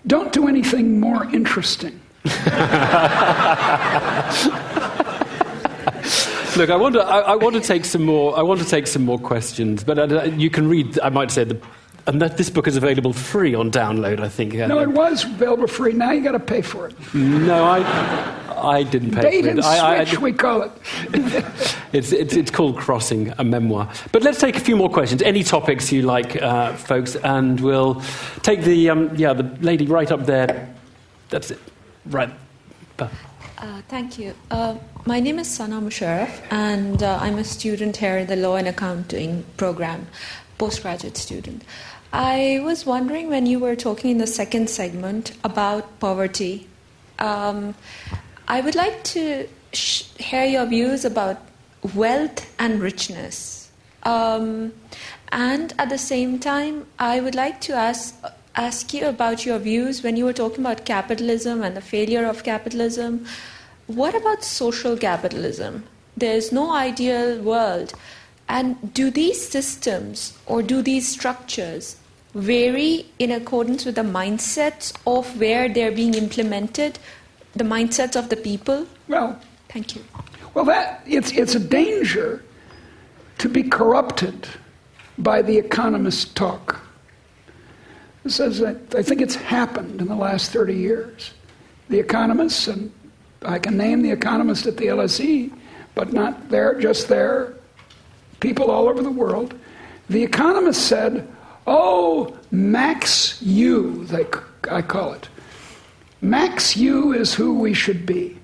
Speaker 2: don't do anything more interesting. [LAUGHS]
Speaker 1: Look, I want to. I, I, want to take some more. I want to take some more questions, but uh, you can read. I might say the. And that this book is available free on download, I think.
Speaker 2: No, it was available free. Now you got to pay for it.
Speaker 1: No, I, I didn't pay
Speaker 2: Bait
Speaker 1: for
Speaker 2: and
Speaker 1: it.
Speaker 2: switch,
Speaker 1: I,
Speaker 2: I, we call it. [LAUGHS]
Speaker 1: it's, it's, it's, called Crossing, a memoir. But let's take a few more questions. Any topics you like, uh, folks, and we'll take the um, yeah the lady right up there. That's it, right.
Speaker 8: Uh, thank you. Uh, my name is Sana Musharraf, and uh, I'm a student here in the Law and Accounting program, postgraduate student. I was wondering when you were talking in the second segment about poverty. Um, I would like to sh- hear your views about wealth and richness. Um, and at the same time, I would like to ask, ask you about your views when you were talking about capitalism and the failure of capitalism. What about social capitalism? There's no ideal world. And do these systems or do these structures vary in accordance with the mindsets of where they're being implemented, the mindsets of the people?
Speaker 2: Well,
Speaker 8: thank you.
Speaker 2: Well, that it's it's a danger to be corrupted by the economist talk. Is, I think it's happened in the last 30 years. The economists and I can name the economists at the LSE, but not there, just there, people all over the world. The economists said, Oh, max U, they, I call it. Max U is who we should be.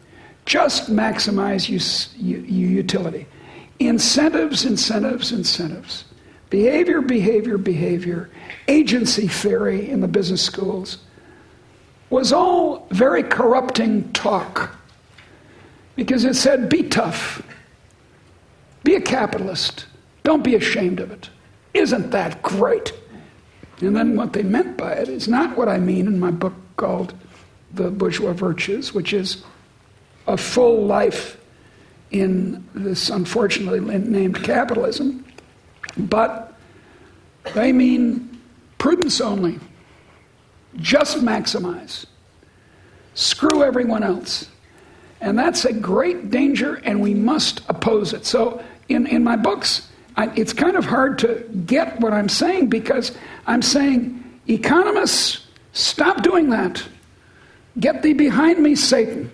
Speaker 2: Just maximize use, utility. Incentives, incentives, incentives. Behavior, behavior, behavior. Agency theory in the business schools was all very corrupting talk because it said, be tough, be a capitalist, don't be ashamed of it. Isn't that great? And then what they meant by it is not what I mean in my book called The Bourgeois Virtues, which is a full life in this unfortunately named capitalism, but they mean prudence only. Just maximize. Screw everyone else. And that's a great danger, and we must oppose it. So, in, in my books, I, it's kind of hard to get what I'm saying because I'm saying, economists, stop doing that. Get thee behind me, Satan.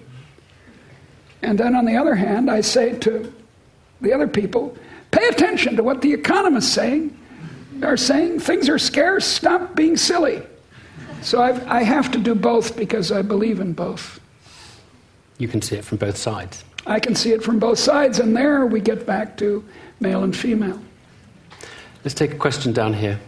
Speaker 2: And then on the other hand, I say to the other people, pay attention to what the economists saying are saying. Things are scarce, stop being silly. So I've, I have to do both because I believe in both.
Speaker 1: You can see it from both sides.
Speaker 2: I can see it from both sides, and there we get back to male and female.
Speaker 1: Let's take a question down here.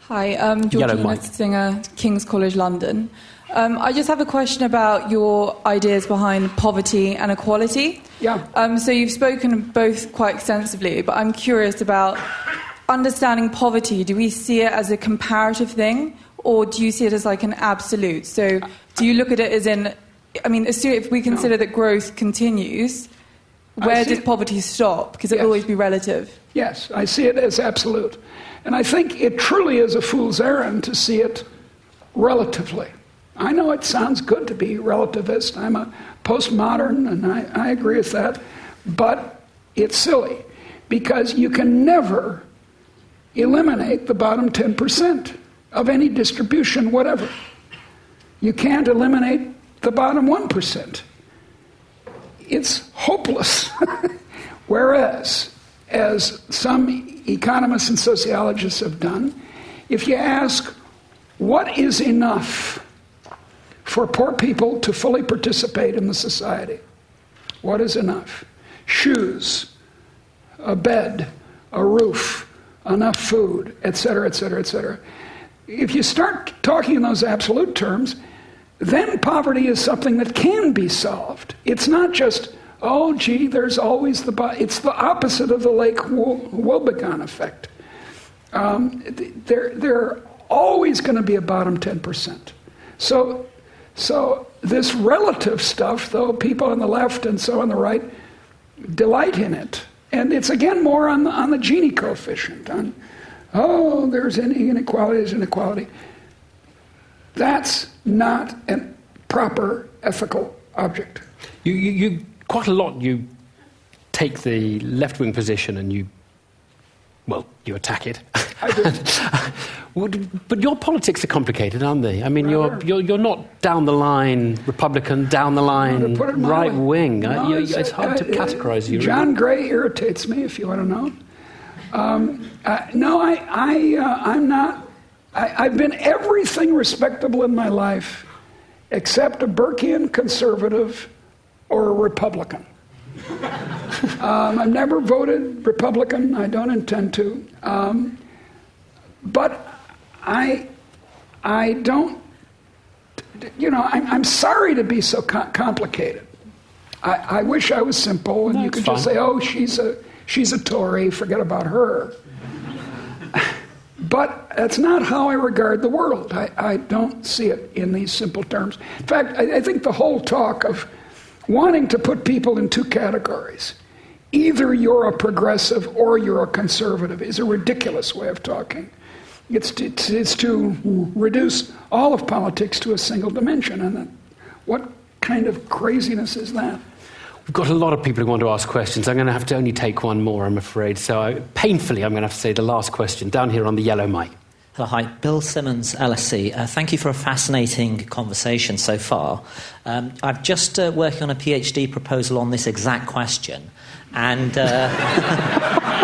Speaker 9: Hi, um, Georgina Singer, King's College London. Um, I just have a question about your ideas behind poverty and equality.
Speaker 2: Yeah.
Speaker 9: Um, so you've spoken both quite extensively, but I'm curious about understanding poverty. Do we see it as a comparative thing, or do you see it as like an absolute? So do you look at it as in, I mean, if we consider no. that growth continues, where does poverty stop? Because it yes. will always be relative.
Speaker 2: Yes, I see it as absolute. And I think it truly is a fool's errand to see it relatively. I know it sounds good to be relativist. I'm a postmodern, and I, I agree with that. But it's silly because you can never eliminate the bottom 10% of any distribution, whatever. You can't eliminate the bottom 1%. It's hopeless. [LAUGHS] Whereas, as some economists and sociologists have done, if you ask, what is enough for poor people to fully participate in the society? What is enough? Shoes, a bed, a roof, enough food, etc., etc., etc. If you start talking in those absolute terms, then poverty is something that can be solved. It's not just, oh, gee, there's always the. Bo-. It's the opposite of the Lake Wobegon effect. Um, there, there are always going to be a bottom 10%. So, so this relative stuff, though, people on the left and so on the right delight in it. And it's again more on the, on the Gini coefficient, on, oh, there's any inequality, there's inequality. That's not a proper ethical object.
Speaker 1: You, you, you, quite a lot, you take the left wing position and you, well, you attack it.
Speaker 2: I do. [LAUGHS]
Speaker 1: but your politics are complicated, aren't they? I mean, you're, you're, you're not down the line Republican, down the line right wing. No, it's, it's, hard uh, to categorize you.
Speaker 2: John really. Gray irritates me, if you want to know. Um, uh, no, I, I, uh, I'm not. I, have been everything respectable in my life except a Burkean conservative or a Republican. [LAUGHS] um, I've never voted Republican. I don't intend to. Um, but I, I don't, you know, I'm, I'm sorry to be so co- complicated. I, I, wish I was simple and you could fine. just say, oh, she's a, she's a Tory, forget about her. [LAUGHS] but that's not how I regard the world. I, I, don't see it in these simple terms. In fact, I, I think the whole talk of wanting to put people in two categories, either you're a progressive or you're a conservative, is a ridiculous way of talking. It's to, it's to reduce all of politics to a single dimension. And what kind of craziness is that?
Speaker 1: We've got a lot of people who want to ask questions. I'm going to have to only take one more, I'm afraid. So, I, painfully, I'm going to have to say the last question down here on the yellow mic.
Speaker 10: Hello, hi. Bill Simmons, LSE. Uh, thank you for a fascinating conversation so far. Um, I'm just uh, working on a PhD proposal on this exact question. And. Uh,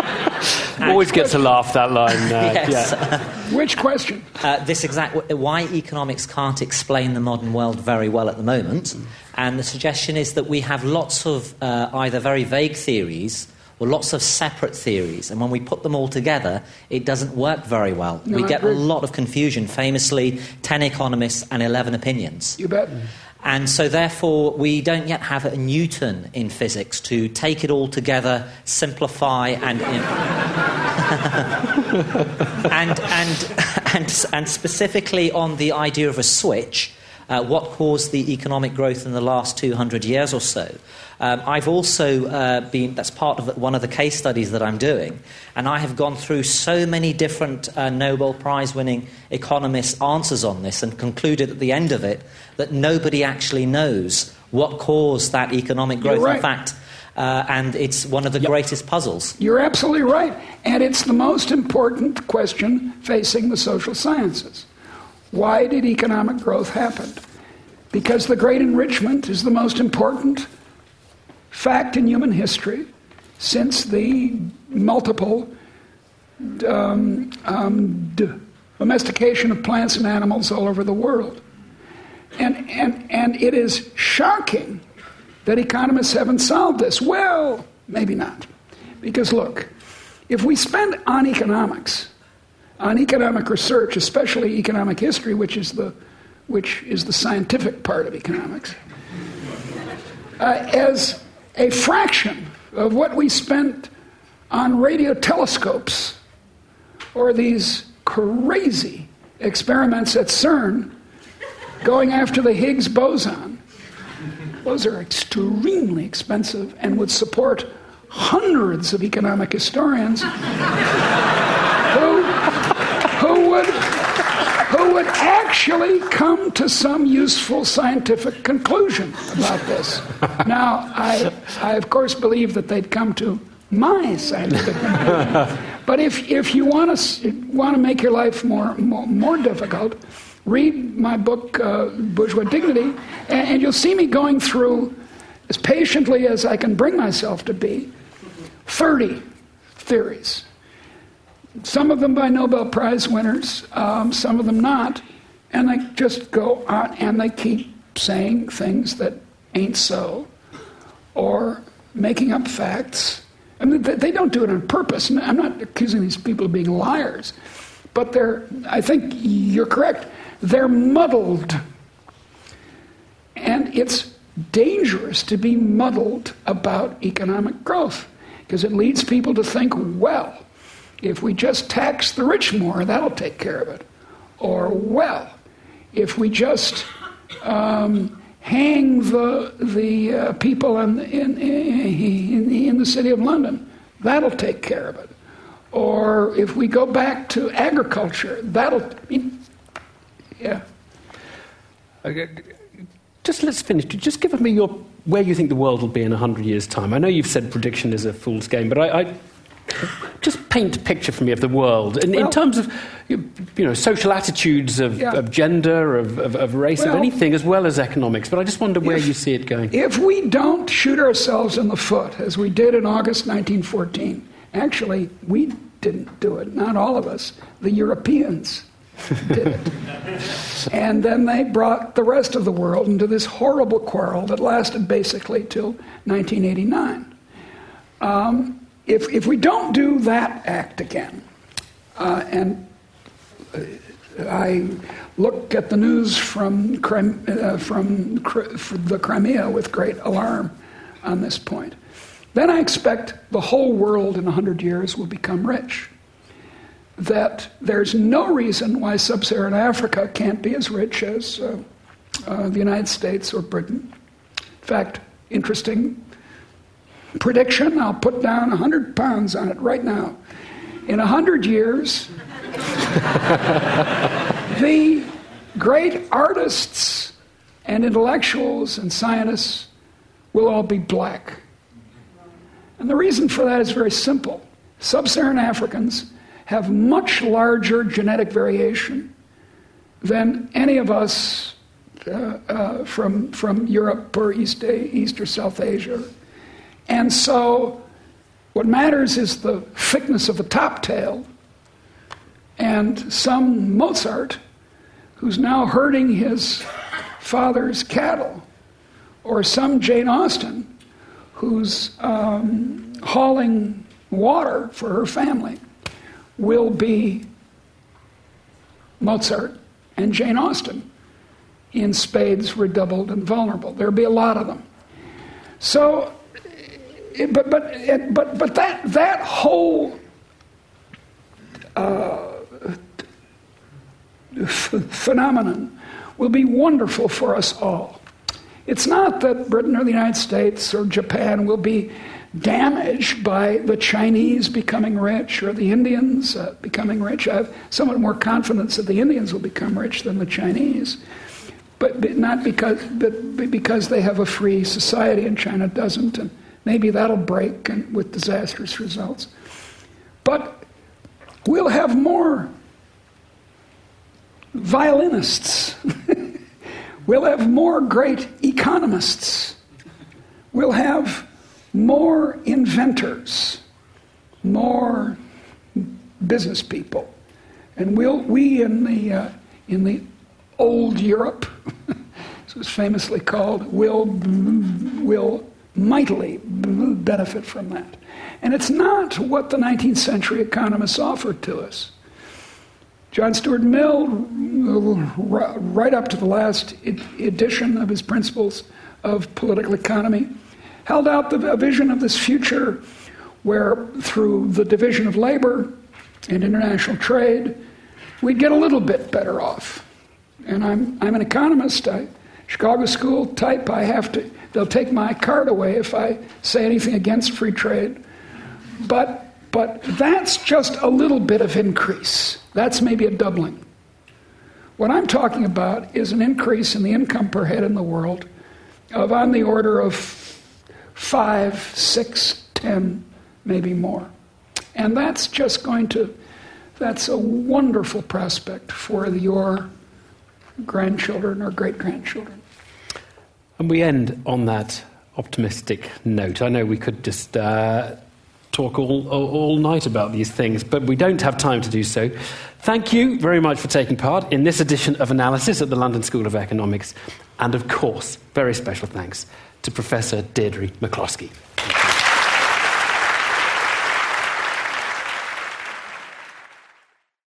Speaker 10: [LAUGHS]
Speaker 1: Always gets a laugh, that line. Uh, [LAUGHS]
Speaker 10: yes.
Speaker 2: yeah. [LAUGHS] Which question?
Speaker 10: Uh, this exact why economics can't explain the modern world very well at the moment. And the suggestion is that we have lots of uh, either very vague theories or lots of separate theories. And when we put them all together, it doesn't work very well. No, we get a lot of confusion. Famously, 10 economists and 11 opinions.
Speaker 2: You bet.
Speaker 10: And so, therefore, we don't yet have a Newton in physics to take it all together, simplify, and, [LAUGHS] and, and, [LAUGHS] and, and, specifically on the idea of a switch, uh, what caused the economic growth in the last 200 years or so. Um, I've also uh, been, that's part of one of the case studies that I'm doing, and I have gone through so many different uh, Nobel Prize winning economists' answers on this and concluded at the end of it that nobody actually knows what caused that economic growth.
Speaker 2: Right.
Speaker 10: In fact, uh, and it's one of the yep. greatest puzzles.
Speaker 2: You're absolutely right. And it's the most important question facing the social sciences. Why did economic growth happen? Because the great enrichment is the most important fact in human history since the multiple um, um, domestication of plants and animals all over the world. And, and, and it is shocking that economists haven't solved this. Well, maybe not. Because look, if we spend on economics, on economic research, especially economic history, which is the, which is the scientific part of economics, uh, as a fraction of what we spent on radio telescopes or these crazy experiments at CERN going after the Higgs boson. Those are extremely expensive and would support hundreds of economic historians who, who would who would actually come to some useful scientific conclusion about this. Now, I, I of course believe that they'd come to my scientific conclusion. But if, if you want to, want to make your life more, more, more difficult, read my book, uh, Bourgeois Dignity, and, and you'll see me going through, as patiently as I can bring myself to be, 30 theories some of them by Nobel Prize winners, um, some of them not, and they just go on and they keep saying things that ain't so, or making up facts. I mean, they don't do it on purpose. I'm not accusing these people of being liars, but they're, I think you're correct, they're muddled. And it's dangerous to be muddled about economic growth because it leads people to think, well, if we just tax the rich more, that'll take care of it. Or, well, if we just um, hang the, the uh, people in, in, in, in the city of London, that'll take care of it. Or if we go back to agriculture, that'll. Yeah.
Speaker 1: Okay. Just let's finish. Just give me your where you think the world will be in hundred years' time. I know you've said prediction is a fool's game, but I, I just paint a picture for me of the world in, well, in terms of you know social attitudes of, yeah. of gender, of, of, of race, well, of anything, as well as economics. But I just wonder where
Speaker 2: if,
Speaker 1: you see it going.
Speaker 2: If we don't shoot ourselves in the foot, as we did in August 1914, actually we didn't do it. Not all of us. The Europeans did it. [LAUGHS] and then they brought the rest of the world into this horrible quarrel that lasted basically till 1989. Um, if, if we don't do that act again, uh, and uh, I look at the news from, uh, from the Crimea with great alarm on this point, then I expect the whole world in 100 years will become rich. That there's no reason why sub Saharan Africa can't be as rich as uh, uh, the United States or Britain. In fact, interesting prediction, I'll put down 100 pounds on it right now. In 100 years, [LAUGHS] the great artists and intellectuals and scientists will all be black. And the reason for that is very simple. Sub Saharan Africans have much larger genetic variation than any of us uh, uh, from, from Europe or East, East or South Asia and so, what matters is the thickness of the top tail. And some Mozart, who's now herding his father's cattle, or some Jane Austen, who's um, hauling water for her family, will be Mozart and Jane Austen in spades redoubled and vulnerable. There'll be a lot of them. So but but but but that that whole uh, phenomenon will be wonderful for us all. It's not that Britain or the United States or Japan will be damaged by the Chinese becoming rich or the Indians uh, becoming rich. I have somewhat more confidence that the Indians will become rich than the Chinese. But, not because, but because they have a free society and China doesn't. And, Maybe that'll break and, with disastrous results. But we'll have more violinists. [LAUGHS] we'll have more great economists. We'll have more inventors, more business people. And we'll, we in the, uh, in the old Europe, [LAUGHS] as was famously called, will, will mightily benefit from that. And it's not what the 19th century economists offered to us. John Stuart Mill, right up to the last edition of his Principles of Political Economy, held out the, a vision of this future where, through the division of labor and international trade, we'd get a little bit better off. And I'm, I'm an economist. I Chicago school type, I have to, they'll take my card away if I say anything against free trade. But, but that's just a little bit of increase. That's maybe a doubling. What I'm talking about is an increase in the income per head in the world of on the order of five, six, ten, maybe more. And that's just going to, that's a wonderful prospect for your grandchildren or great grandchildren.
Speaker 1: And we end on that optimistic note. I know we could just uh, talk all, all, all, night about these things, but we don't have time to do so. Thank you very much for taking part in this edition of Analysis at the London School of Economics. And of course, very special thanks to Professor Deirdre McCloskey.